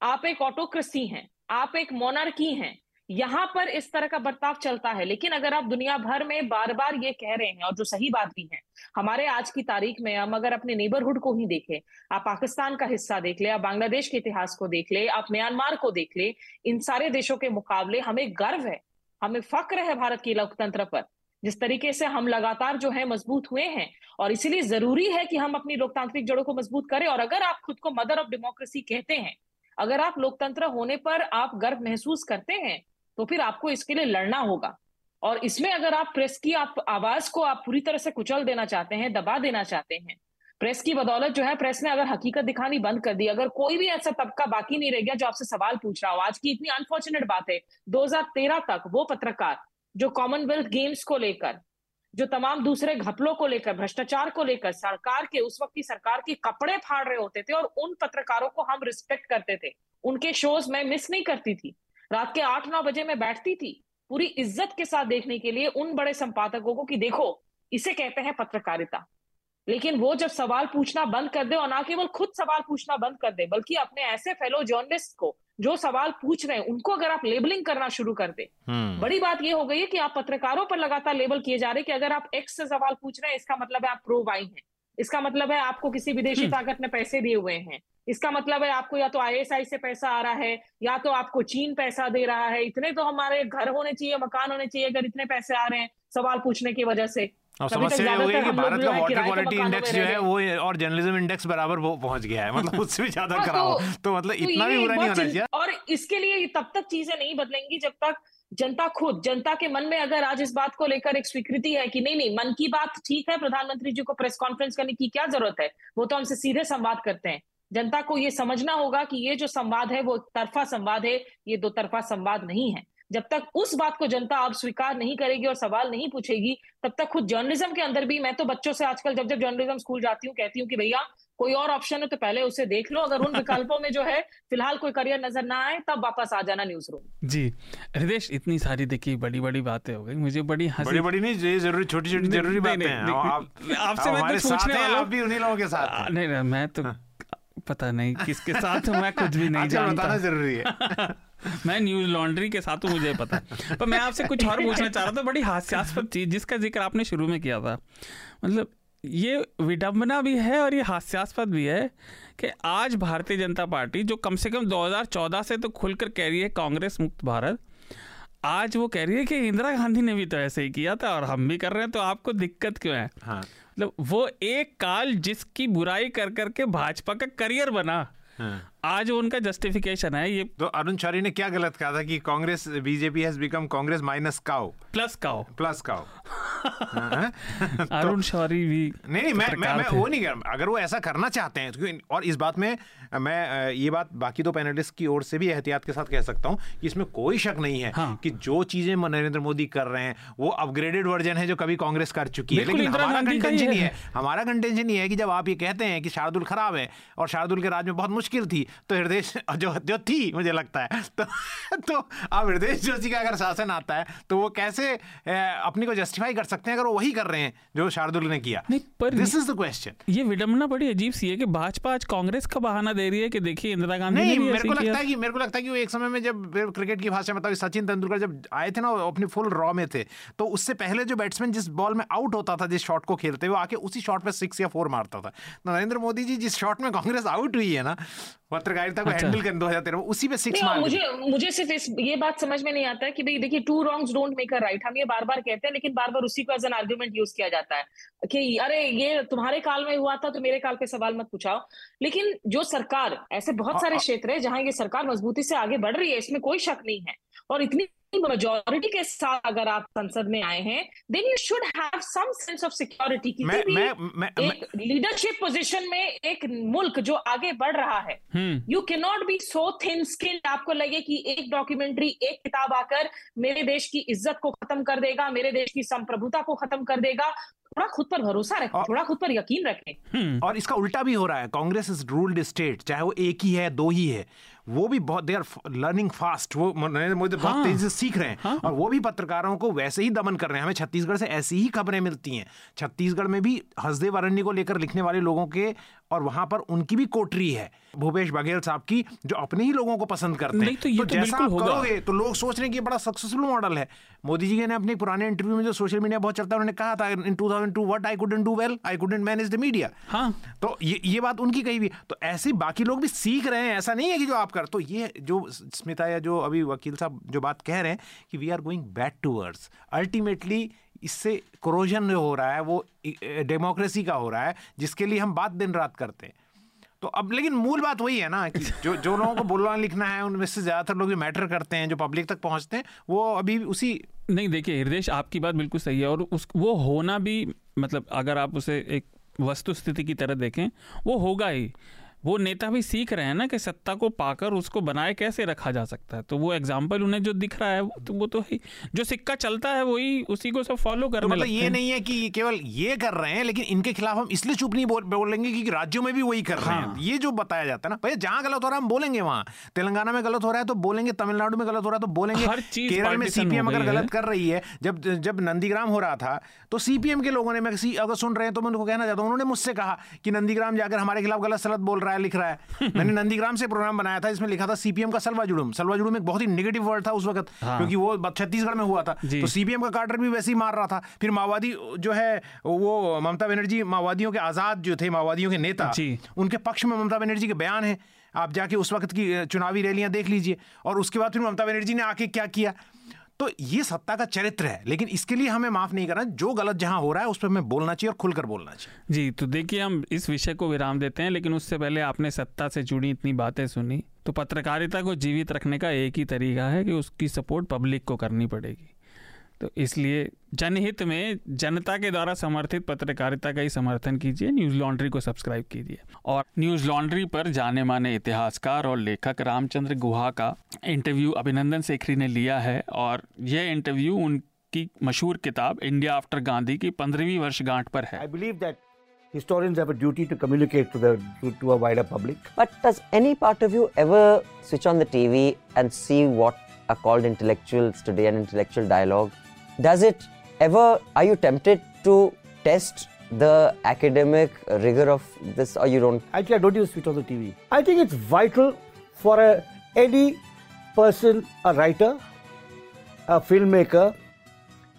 आप एक ऑटोक्रेसी हैं, आप एक मोनार्की हैं, यहाँ पर इस तरह का बर्ताव चलता है। लेकिन अगर आप दुनिया भर में बार बार ये कह रहे हैं, और जो सही बात भी है, हमारे आज की तारीख में हम अगर अपने नेबरहुड को ही देखें, आप पाकिस्तान का हिस्सा देख ले, आप बांग्लादेश के इतिहास को देख ले, आप म्यांमार को देख ले, इन सारे देशों के मुकाबले हमें गर्व है, हमें फक्र है भारत की लोकतंत्र पर। जिस तरीके से हम लगातार जो है मज़बूत हुए हैं, और इसीलिए ज़रूरी है कि हम अपनी लोकतांत्रिक जड़ों को मज़बूत करें। और अगर आप खुद को मदर ऑफ़ डेमोक्रेसी कहते हैं, अगर आप लोकतंत्र होने पर आप गर्व महसूस करते हैं तो फिर आपको इसके लिए लड़ना होगा। और इसमें अगर आप प्रेस की आप आवाज़ को आप पूरी तरह से कुचल देना चाहते हैं, दबा देना चाहते हैं, प्रेस की बदौलत जो है प्रेस ने अगर हकीकत दिखानी बंद कर दी, अगर कोई भी ऐसा तबका बाकी नहीं रह गया जो आपसे सवाल पूछ रहा हो, आज की इतनी अनफॉर्चुनेट बात है 2013 तक वो पत्रकार जो कॉमनवेल्थ गेम्स को लेकर, जो तमाम दूसरे घपलों को लेकर, भ्रष्टाचार को लेकर, सरकार के, उस वक्त की सरकार के कपड़े फाड़ रहे होते थे और उन पत्रकारों को हम रिस्पेक्ट करते थे। उनके शोज़ मैं मिस नहीं करती थी। रात के आठ नौ बजे मैं बैठती थी पूरी इज़्ज़त के साथ देखने के लिए उन बड़े संपादकों को कि देखो, इसे कहते हैं पत्रकारिता। लेकिन वो जब सवाल पूछना बंद कर दे और ना केवल खुद सवाल पूछना बंद कर दे, बल्कि अपने ऐसे फेलो जर्नलिस्ट को जो सवाल पूछ रहे हैं उनको अगर आप लेबलिंग करना शुरू कर दे हम्म। बड़ी बात यह हो गई है कि आप पत्रकारों पर लगातार लेबल किए जा रहे हैं कि अगर आप एक्स से सवाल पूछ रहे हैं इसका मतलब है आप प्रो वाई हैं इसका मतलब है आपको किसी विदेशी हम्म। ताकत ने पैसे दिए हुए हैं इसका मतलब है आपको या तो आईएसआई से पैसा आ रहा है या तो आपको चीन पैसा दे रहा है इतने तो हमारे घर होने चाहिए मकान होने चाहिए अगर इतने पैसे आ रहे हैं सवाल पूछने की वजह से। और समस्या हो गई कि भारत का वाटर क्वालिटी इंडेक्स जो है वो और जर्नलिज्म इंडेक्स बराबर वो पहुँच गया है। मतलब उससे भी ज़्यादा हाँ, कराओ। तो, तो मतलब तो इतना भी बुरा नहीं होना चाहिए। और इसके लिए तब तक चीज़ें नहीं बदलेंगी जब तक जनता खुद जनता के मन में अगर आज इस बात को लेकर एक स्वीकृति है कि नहीं नहीं मन की बात ठीक है प्रधानमंत्री जी को प्रेस कॉन्फ्रेंस करने की क्या ज़रूरत है? वो तो हमसे सीधे संवाद करते हैं। जनता को ये समझना होगा कि ये जो संवाद है वो एक तरफा संवाद है ये दो तरफा संवाद नहीं है। जब तक उस बात को जनता अब स्वीकार नहीं करेगी और सवाल नहीं पूछेगी तब तक खुद जर्नलिज्म के अंदर भी मैं तो बच्चों से आजकल जब जब जर्नलिज्म स्कूल जाती हूँ कहती हूँ कि भैया कोई और ऑप्शन है तो पहले उसे देख लो। अगर उन विकल्पों में जो है फ़िलहाल कोई करियर नज़र ना आए तब वापस आ जाना न्यूज़ रूम जी हृदय इतनी सारी देखिए बड़ी बड़ी बातें हो गई मुझे बड़ी हँसी बड़ी बड़ी नहीं ज़रूरी छोटी छोटी ज़रूरी बातें हैं। आपसे मैं कुछ पूछने वाला आप भी उन्हीं लोगों के साथ नहीं मैं तो हाँ। पता नहीं किसके साथ मैं कुछ भी नहीं जानता। बताना ज़रूरी है। मैं न्यूज़ लॉन्ड्री के साथ हूँ मुझे पता। है पर मैं आपसे कुछ और पूछना चाह रहा था बड़ी हास्यास्पद चीज़ जिसका ज़िक्र आपने शुरू में किया था। मतलब ये विडंबना भी है और ये हास्यास्पद भी है कि आज भारतीय जनता पार्टी जो कम से कम 2014 से तो खुलकर कह रही है कांग्रेस मुक्त भारत आज वो कह रही है कि इंदिरा गांधी ने भी तो ऐसे ही किया था और हम भी कर रहे हैं तो आपको दिक्कत क्यों है? हाँ। मतलब वो एक काल जिसकी बुराई कर करके भाजपा का करियर बना। हाँ। आज उनका जस्टिफिकेशन है ये तो अरुण शौरी ने क्या गलत कहा था कि Congress BJP has become Congress minus cow plus cow plus cow Arun Shourie भी नहीं नहीं मैं मैं, मैं वो नहीं कर अगर वो ऐसा करना चाहते हैं तो और इस बात में मैं ये बात बाकी दो पैनलिस्ट की ओर से भी एहतियात के साथ कह सकता हूँ कि इसमें कोई शक नहीं है हाँ। कि जो चीज़ें नरेंद्र मोदी कर रहे हैं वो अपग्रेडेड वर्जन है जो कभी कांग्रेस कर चुकी है। लेकिन हमारा कंटेंशन ये है। हमारा कंटेंशन ये है कि जब आप ये कहते हैं कि शार्दुल खराब है और शार्दुल के राज में बहुत मुश्किल थी तो हृदय जो जो थी मुझे लगता है। तो तो अब हृदय जोशी का अगर शासन आता है तो वो कैसे अपनी को जस्टिफाई कर सकते हैं अगर वो वही कर रहे हैं जो शार्दुल ने किया? नहीं पर दिस इज़ द क्वेश्चन ये विडम्बना बड़ी अजीब सी है कि भाजपा आज कांग्रेस का बहाना दे रही है कि देखिए इंदिरा गांधी नहीं मेरे को लगता है कि मेरे को लगता है कि वो एक समय में जब क्रिकेट की भाषा में सचिन तेंदुलकर जब आए थे ना अपनी फुल रॉ में थे तो उससे पहले जो बैट्समैन जिस बॉल में आउट होता था जिस शॉट को खेलते हुए आके उसी शॉट पे सिक्स या फोर मारता था। नरेंद्र मोदी जी जिस शॉट में कांग्रेस आउट हुई है ना पत्रकारिता को हैंडल कर दो हज़ार तेरह उसी में सिक्स मार मुझे मुझे सिर्फ़ इस ये बात समझ में नहीं आता है कि भाई देखिए two wrongs don't make a right हम ये बार बार कहते हैं लेकिन बार बार उसी को एज एन आर्ग्यूमेंट यूज़ किया जाता है कि अरे ये तुम्हारे काल में हुआ था तो मेरे काल पे सवाल मत पूछाओ। लेकिन जो सरकार ऐसे बहुत सारे क्षेत्र है जहाँ ये सरकार मजबूती से आगे बढ़ रही है इसमें कोई शक नहीं है। और इतनी मेजोरिटी के साथ अगर आप संसद में आए हैं then you should have some sense of security किसी भी मैं, मैं, एक लीडरशिप पोजीशन में एक मुल्क जो आगे बढ़ रहा है। You can not be so thin skilled आपको लगे कि एक डॉक्यूमेंट्री एक किताब आकर मेरे देश की इज़्ज़त को खत्म कर देगा मेरे देश की संप्रभुता को खत्म कर देगा। थोड़ा खुद पर भरोसा रखें थोड़ा खुद पर यकीन रखें। हम्म। और इसका उल्टा भी हो रहा है। कांग्रेस इज़ रूल्ड स्टेट चाहे वो एक ही है दो ही है। वो भी बहुत दे आर लर्निंग फास्ट वो नरेंद्र मोदी बहुत हाँ। तेज़ी से सीख रहे हैं। हाँ। और वो भी पत्रकारों को वैसे ही दमन कर रहे हैं। हमें छत्तीसगढ़ से ऐसी ही खबरें मिलती हैं। छत्तीसगढ़ में भी हसदेव अरण्य को लेकर लिखने वाले लोगों के और वहाँ पर उनकी भी कोटरी है भूपेश बघेल साहब की जो अपने ही लोगों को पसंद करते हैं। तो, तो, तो जैसा आप करोगे तो लोग सोच रहे हैं कि बड़ा सक्सेसफुल मॉडल है। मोदी जी ने अपने पुराने इंटरव्यू में जो सोशल मीडिया बहुत चलता है उन्होंने कहा था in 2002 what I couldn't do well I couldn't manage the media हाँ। तो ये ये बात उनकी कही भी तो ऐसे बाकी लोग भी सीख रहे हैं। ऐसा नहीं है कि जो आप कर तो ये जो स्मिता या जो अभी वकील साहब जो बात कह रहे हैं कि we are going back towards ultimately इससे क्रोजन जो हो रहा है, वो डेमोक्रेसी का हो रहा है, जिसके लिए हम बात दिन रात करते हैं। तो अब लेकिन मूल बात वही है ना कि जो जो लोगों को बोलना लिखना है, उनमें से ज़्यादातर लोग मैटर करते हैं, जो पब्लिक तक पहुँचते हैं, वो अभी उसी नहीं, देखिए हृदय आपकी बात बिल्कुल सही है और उस, वो होना भी मतलब अगर आप उसे एक वस्तु स्थिति की तरह देखें, वो होगा ही। वो नेता भी सीख रहे हैं ना कि सत्ता को पाकर उसको बनाए कैसे रखा जा सकता है? तो वो एग्ज़ाम्पल उन्हें जो दिख रहा है वो तो वो तो ही जो सिक्का चलता है वही उसी को सब फॉलो करने तो मतलब ये नहीं है कि केवल ये कर रहे हैं लेकिन इनके खिलाफ हम इसलिए चुप नहीं बोल बोलेंगे क्योंकि राज्यों में भी वही कर रहे हैं। हाँ। ये जो बताया जाता है ना भैया जहाँ गलत हो रहा है हम बोलेंगे वहाँ। तेलंगाना में गलत हो रहा है तो बोलेंगे तमिलनाडु में गलत हो रहा है तो बोलेंगे। हर चीज़ केरल में सीपीएम अगर गलत कर रही है जब जब नंदीग्राम हो रहा था तो सीपीएम के लोगों ने मैं अगर सुन रहे हैं तो मैं उनको कहना चाहता हूँ उन्होंने मुझसे कहा कि नंदीग्राम जाकर हमारे खिलाफ गलत सलत बोल रहा है। राय लिख रहा है। मैंने नंदीग्राम से प्रोग्राम बनाया था इसमें लिखा था सीपीएम का सलवा जुड़ुम। सलवा जुड़ुम एक बहुत ही नेगेटिव वर्ड था उस वक्त हाँ। क्योंकि वो छत्तीसगढ़ में हुआ था। तो सीपीएम का कार्टर भी वैसे ही मार रहा था। फिर माओवादी जो है वो ममता बनर्जी माओवादियों के आज़ाद जो थे माओवादियों के नेता उनके पक्ष में ममता बनर्जी के बयान है। आप जाके उस वक्त की चुनावी रैलियाँ देख लीजिए। और उसके बाद फिर ममता बनर्जी ने आके क्या किया? तो ये सत्ता का चरित्र है, लेकिन इसके लिए हमें माफ़ नहीं करना, जो गलत जहाँ हो रहा है, उस पर हमें बोलना चाहिए और खुलकर बोलना चाहिए। जी तो देखिए, हम इस विषय को विराम देते हैं, लेकिन उससे पहले आपने सत्ता से जुड़ी इतनी बातें सुनी तो पत्रकारिता को जीवित रखने का एक ही तरीका है कि उसकी सपोर्ट पब्लिक को करनी पड़ेगी। तो इसलिए जनहित में जनता के द्वारा समर्थित पत्रकारिता का ही समर्थन कीजिए न्यूज़ लॉन्ड्री को सब्सक्राइब कीजिए। और न्यूज़ लॉन्ड्री पर जाने माने इतिहासकार और लेखक रामचंद्र गुहा का इंटरव्यू अभिनंदन सेखरी ने लिया है और यह इंटरव्यू उनकी मशहूर किताब इंडिया आफ्टर गांधी की पंद्रहवीं वर्षगांठ पर है। I believe that historians have a duty to communicate to the to, to a wider public. But does any part of you ever switch on the TV and see what are called intellectuals today and intellectual dialogue? Does it ever are you tempted to test the academic rigor of this or you don't? Actually i don't use switch on the tv i think it's vital for a, any person a writer a filmmaker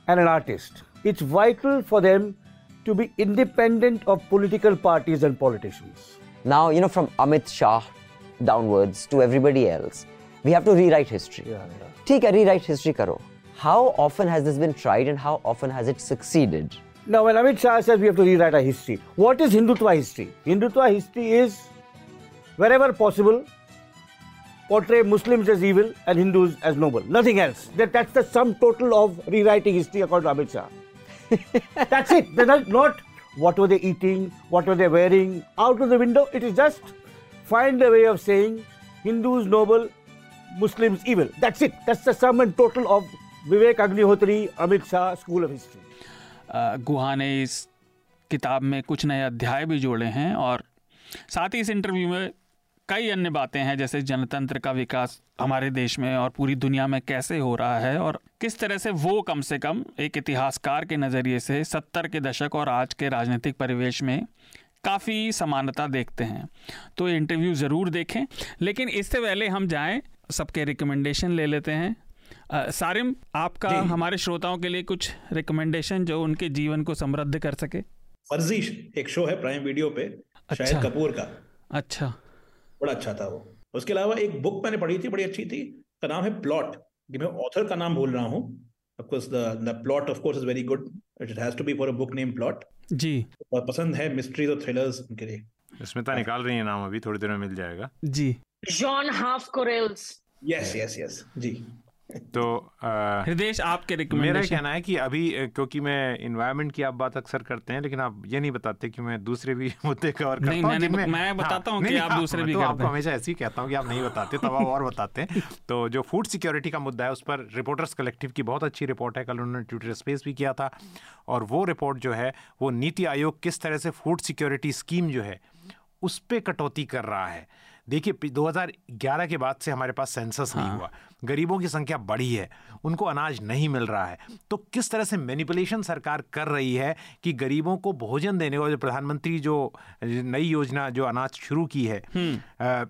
and an artist. It's vital for them to be independent of political parties and politicians. Now you know from amit shah downwards to everybody else we have to rewrite history. Yeah, yeah. take a rewrite history karo how often has this been tried and how often has it succeeded? Now, when Amit Shah says we have to rewrite our history, what is Hindutva history? Hindutva history is, wherever possible, portray Muslims as evil and Hindus as noble. Nothing else. That, that's the sum total of rewriting history according to Amit Shah. that's it. They're not, not what were they eating, what were they wearing, out of the window. It is just find a way of saying Hindus noble, Muslims evil. That's it. That's the sum and total of Vivek Agnihotri Amit Shah school of history Guha ने इस किताब में कुछ नए अध्याय भी जोड़े हैं और साथ ही इस इंटरव्यू में कई अन्य बातें हैं, जैसे जनतंत्र का विकास हमारे देश में और पूरी दुनिया में कैसे हो रहा है और किस तरह से वो कम से कम एक इतिहासकार के नज़रिए से सत्तर के दशक और आज के राजनीतिक परिवेश में काफ़ी समानता देखते हैं। तो इंटरव्यू ज़रूर देखें, लेकिन इससे पहले हम जाएँ, सबके रिकमेंडेशन ले लेते हैं। सारिम आपका हमारे श्रोताओं के लिए कुछ रिकमेंडेशन जो उनके जीवन को समृद्ध कर सके? फर्जी एक शो है प्राइम वीडियो पे अच्छा, शायद कपूर का। अच्छा। बड़ा अच्छा था वो। उसके अलावा एक बुक मैंने पढ़ी थी बड़ी अच्छी थी का नाम है प्लॉट मैं ऑथर का नाम बोल रहा हूँ। Of course the the plot of course is very good it has to be for a book named plot जी। और पसंद है मिस्ट्रीज और थ्रिलर्स उनके लिए। स्मिता निकाल रही है नाम अभी थोड़ी देर में मिल जाएगा। जी। जॉन हाफ़ कोरेल्स यस यस यस जी। तो हृदय आपके मेरा कहना है कि अभी क्योंकि मैं इन्वायरमेंट की आप बात अक्सर करते हैं लेकिन आप ये नहीं बताते कि मैं दूसरे भी मुद्दे कवर करता हूँ नहीं, मैं, मैं बताता हूँ हाँ, कि आप हाँ, दूसरे भी तो आपको हमेशा ऐसे ही कहता हूँ कि आप नहीं बताते तब आप और बताते हैं। तो जो फ़ूड सिक्योरिटी का मुद्दा है उस पर रिपोर्टर्स कलेक्टिव की बहुत अच्छी रिपोर्ट है कल उन्होंने ट्विटर स्पेस भी किया था। और वो रिपोर्ट जो है वो नीति आयोग किस तरह से फ़ूड सिक्योरिटी स्कीम जो है उस पर कटौती कर रहा है। देखिए 2011 के बाद से हमारे पास सेंसस हाँ। नहीं हुआ गरीबों की संख्या बढ़ी है उनको अनाज नहीं मिल रहा है तो किस तरह से मैनिपुलेशन सरकार कर रही है कि गरीबों को भोजन देने को जो प्रधानमंत्री जो नई योजना जो अनाज शुरू की है हम्म।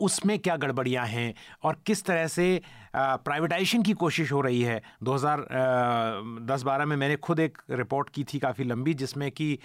उसमें क्या गड़बड़ियाँ हैं और किस तरह से प्राइवेटाइजेशन की कोशिश हो रही है 2010-12 में मैंने खुद एक रिपोर्ट की थी काफ़ी लंबी जिसमें कि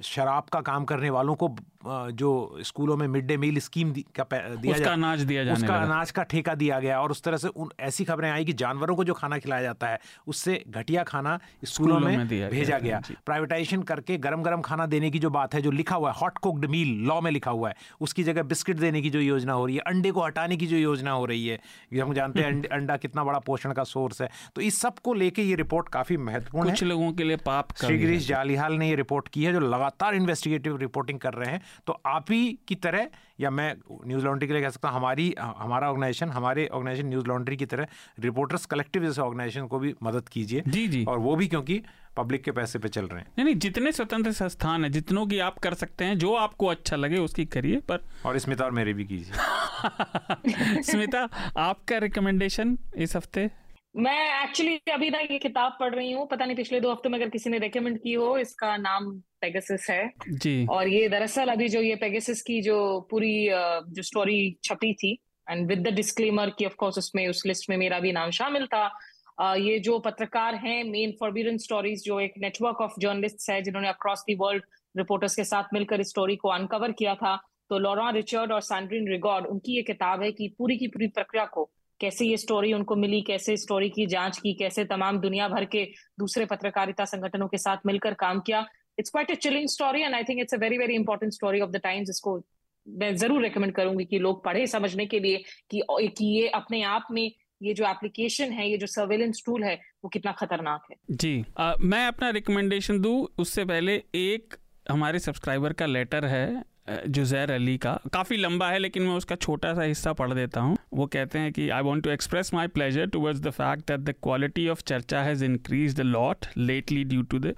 शराब का काम करने वालों को जो स्कूलों में मिड डे मील स्कीम का दिया उसका अनाज दिया जाने उसका अनाज का ठेका दिया गया और उस तरह से उन ऐसी खबरें आई कि जानवरों को जो खाना खिलाया जाता है उससे घटिया खाना स्कूलों में, में भेजा गया प्राइवेटाइजेशन करके गरम गरम खाना देने की जो बात है जो लिखा हुआ है हॉट कुकड मील लॉ में लिखा हुआ है उसकी जगह बिस्किट देने की जो योजना हो रही है अंडे को हटाने की जो योजना हो रही है हम जानते हैं अंडा कितना बड़ा पोषण का सोर्स है। तो इस सबको लेके ये रिपोर्ट काफ़ी महत्वपूर्ण है। कुछ लोगों के लिए पाप श्री गिरीश जालिहाल ने ये रिपोर्ट की है जो लगातार इन्वेस्टिगेटिव रिपोर्टिंग कर रहे हैं। तो आप ही की तरह या मैं न्यूज़ लॉन्ड्री के लिए कह सकता हूँ हमारी हमारा ऑर्गेनाइजेशन हमारे ऑर्गेनाइजेशन न्यूज़ लॉन्ड्री की तरह रिपोर्टर्स कलेक्टिव जैसे ऑर्गेनाइजेशन को भी मदद कीजिए जी जी। और वो भी क्योंकि पब्लिक के पैसे पे चल रहे हैं। नहीं नहीं जितने स्वतंत्र संस्थान है जितनों की आप कर सकते हैं जो आपको अच्छा लगे उसकी करिए पर और स्मिता और मेरे भी कीजिए। स्मिता आपका रिकमेंडेशन इस हफ़्ते? मैं एक्चुअली अभी ना ये किताब पढ़ रही हूँ पता नहीं पिछले दो हफ़्ते में अगर किसी ने रेकमेंड की हो इसका नाम पेगासस है। जी। और ये दरअसल अभी जो ये पेगासस की जो पूरी जो स्टोरी छपी थी एंड विद द डिस्क्लेमर की ऑफ़ कोर्स उसमें उस लिस्ट में मेरा भी नाम शामिल था ये जो पत्रकार हैं मेन फॉरबिडन स्टोरीज जो एक नेटवर्क ऑफ़ जर्नलिस्ट है जिन्होंने अक्रॉस दी वर्ल्ड रिपोर्टर्स के साथ मिलकर इस स्टोरी को अनकवर किया था तो लॉरा रिचर्ड और सैंड्रिन रिगॉर्ड उनकी ये किताब है कि पूरी की पूरी प्रक्रिया को कैसे ये स्टोरी उनको मिली कैसे स्टोरी की जाँच की कैसे तमाम दुनिया भर के दूसरे पत्रकारिता संगठनों के साथ मिलकर काम किया। It's quite a chilling story and I think it's a very very important story of the times इसको मैं ज़रूर रेकमेंड करूँगी कि लोग पढ़े समझने के लिए कि, कि ये अपने आप में ये जो एप्लीकेशन है ये जो सर्वेलेंस टूल है वो कितना खतरनाक है। जी आ, मैं अपना रिकमेंडेशन दूँ उससे पहले एक हमारे सब्सक्राइबर का लेटर है जुजैर अली का, काफ़ी लंबा है, लेकिन मैं उसका छोटा सा हिस्सा पढ़ देता हूँ। वो कहते हैं कि I want to express my pleasure towards the fact that the quality of charcha has increase the lot lately due to the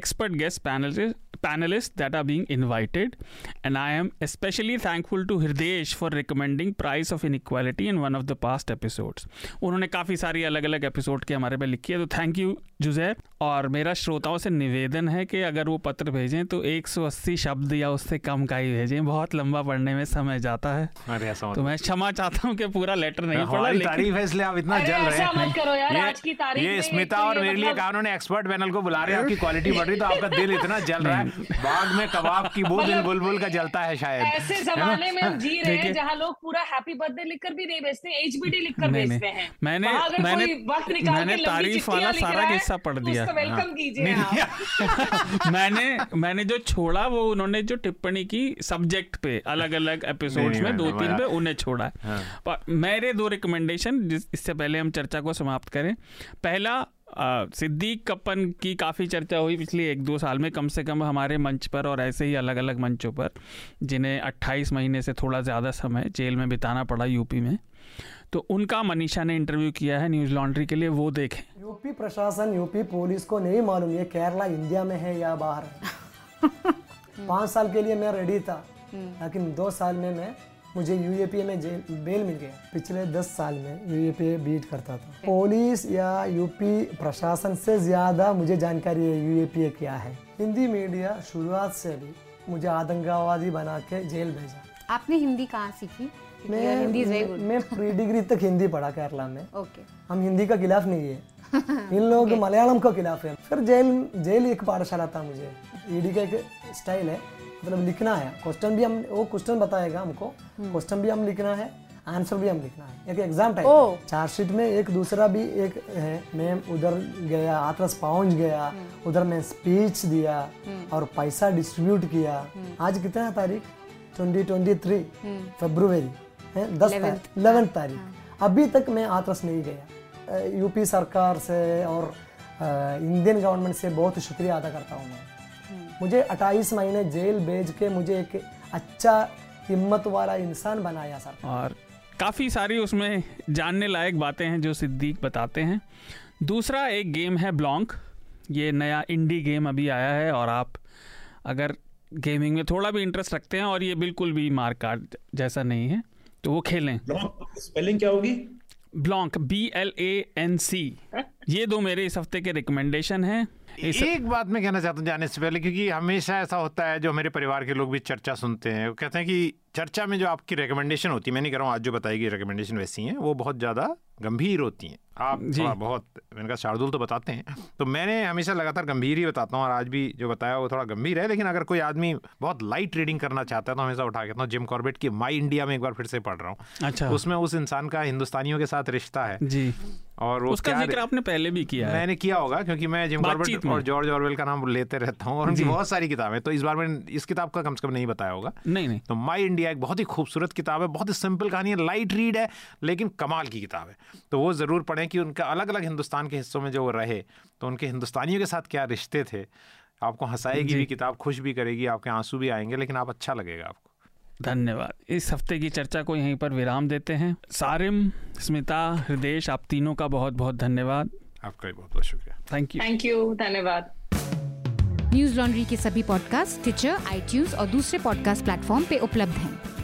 expert guest panelists panelists that are being invited. And i am especially thankful to hridesh for recommending price of inequality in one of the past episodes. उन्होंने काफ़ी सारी अलग अलग episode के हमारे पे लिखी है तो थैंक यू जुजैब और मेरा श्रोताओं से निवेदन है कि अगर वो पत्र भेजें तो 180 शब्द या उससे कम का ही भेजें। बहुत लंबा पढ़ने में समय जाता है। अरे ऐसा तो मैं क्षमा चाहता हूँ कि पूरा लेटर नहीं पढ़ा तारीफ़ है इसलिए आप इतना जल रहे हैं। ये स्मिता और मेरे लिए कहा उन्होंने एक्सपर्ट पैनल को बुला रहे हैं आपकी क्वालिटी रही तो आपका दिल इतना जल रहा है। बाग में कबाब की बू दिल बुलबुल का जलता है शायद ऐसे जमाने में हम जी रहे हैं जहाँ लोग पूरा हैप्पी बर्थडे लिखकर भी नहीं बेचते एचबीडी लिखकर बेचते हैं। मैंने मैंने मैंने तारीफ़ वाला सारा किस्सा पढ़ दिया। वेलकम कीजिए मैंने मैंने जो छोड़ा वो उन्होंने जो टिप्पणी की सब्जेक्ट पे अलग अलग एपिसोड्स में दो तीन पे उन्हें छोड़ा। है। हाँ। मेरे दो रिकमेंडेशन इससे पहले हम चर्चा को समाप्त करें। पहला सिद्दीक कप्पन की काफ़ी चर्चा हुई पिछले एक दो साल में कम से कम हमारे मंच पर और ऐसे ही अलग अलग मंचों पर जिन्हें 28 महीने से थोड़ा ज़्यादा समय जेल में बिताना पड़ा यूपी में। तो उनका मनीषा ने इंटरव्यू किया है न्यूज़ लॉन्ड्री के लिए वो देखें। यूपी प्रशासन यूपी पुलिस को नहीं मालूम ये केरला इंडिया में है या बाहर है। पाँच साल के लिए मैं रेडी था हम्म। लेकिन दो साल में मैं मुझे यूएपीए में जेल बेल मिल गया। पिछले दस साल में यूएपीए बीट करता था। पुलिस या यूपी प्रशासन से ज़्यादा मुझे जानकारी है यूएपीए क्या है। हिंदी मीडिया शुरुआत से भी मुझे आतंकवादी बना के जेल भेजा। आपने हिंदी कहाँ सीखी? मैं हिंदी मैं प्री डिग्री तक हिंदी पढ़ा केरला में। ओके हम हिंदी का खिलाफ नहीं है। इन लोग मलयालम के खिलाफ है। फिर जेल जेल एक पाठशाला था मुझे। ईडी का एक स्टाइल है। मतलब लिखना है। क्वेश्चन भी हम वो क्वेश्चन बताएगा हमको। क्वेश्चन भी हम लिखना है आंसर भी हम लिखना है। एक एग्ज़ाम टाइप चार्जशीट में एक दूसरा भी एक है। मैं उधर गया आतरस पहुँच गया। उधर मैं स्पीच दिया और पैसा डिस्ट्रीब्यूट किया। आज कितना तारीख? ट्वेंटी ट्वेंटी थ्री फेब्रुवरी है? दस इलेवेंथ तारीख। अभी तक मैं आतरस नहीं गया। यूपी सरकार से और इंडियन गवर्नमेंट से बहुत शुक्रिया अदा करता हूँ मैं। मुझे 28 महीने जेल भेज के मुझे एक अच्छा हिम्मत वाला इंसान बनाया सर। और काफ़ी सारी उसमें जानने लायक बातें हैं जो सिद्दीक बताते हैं। दूसरा एक गेम है ब्लॉन्क। ये नया इंडी गेम अभी आया है और आप अगर गेमिंग में थोड़ा भी इंटरेस्ट रखते हैं और ये बिल्कुल भी मार्क कार्ड जैसा नहीं है तो वो खेलें। स्पेलिंग क्या होगी? Blanc B L A N C ये दो मेरे इस हफ़्ते के रिकमेंडेशन हैं। एक बात मैं कहना चाहता हूँ जाने से पहले, क्योंकि हमेशा ऐसा होता है, जो मेरे परिवार के लोग भी चर्चा सुनते हैं, वो कहते हैं कि चर्चा में जो आपकी रिकमेंडेशन होती है, मैं नहीं कह रहा हूँ आज जो बताएगी रिकमेंडेशन वैसी हैं, वो बहुत ज़्यादा गंभीर होती हैं। आप थोड़ा बहुत मैंने कहा शार्दुल तो बताते हैं। तो मैंने हमेशा लगातार गंभीर ही बताता हूँ और आज भी जो बताया वो थोड़ा गंभीर है लेकिन अगर कोई आदमी बहुत लाइट रीडिंग करना चाहता है तो हमेशा उठा कहता हूँ जिम कॉर्बेट की माई इंडिया में एक बार फिर से पढ़ रहा हूँ। अच्छा। उसमें उस इंसान का हिंदुस्तानियों के साथ रिश्ता है। जी। और उसका ज़िक्र आपने पहले भी किया है। मैंने किया होगा क्योंकि मैं जिम कॉर्बेट और जॉर्ज ऑरवेल का नाम लेते रहता हूँ और उनकी बहुत सारी किताबें। तो इस बार मैंने इस किताब का कम से कम नहीं बताया होगा। नहीं नहीं। तो माई इंडिया एक बहुत ही खूबसूरत किताब है बहुत ही सिंपल कहानी है लाइट रीड है लेकिन कमाल की किताब है। तो वो ज़रूर पढ़ें कि उनका अलग अलग हिंदुस्तान के हिस्सों में जो वो रहे तो उनके हिंदुस्तानियों के साथ क्या रिश्ते थे? आपको हंसाएगी भी किताब खुश भी करेगी आपके आँसू भी आएँगे लेकिन आप अच्छा लगेगा आपको। धन्यवाद। इस हफ़्ते की चर्चा को यहीं पर विराम देते हैं। सारिम स्मिता हृदय आप तीनों का बहुत बहुत धन्यवाद। आपका भी बहुत बहुत शुक्रिया। थैंक यू थैंक यू धन्यवाद। न्यूज़ लॉन्ड्री के सभी पॉडकास्ट ट्विटर आई और दूसरे पॉडकास्ट प्लेटफॉर्म पे उपलब्ध हैं।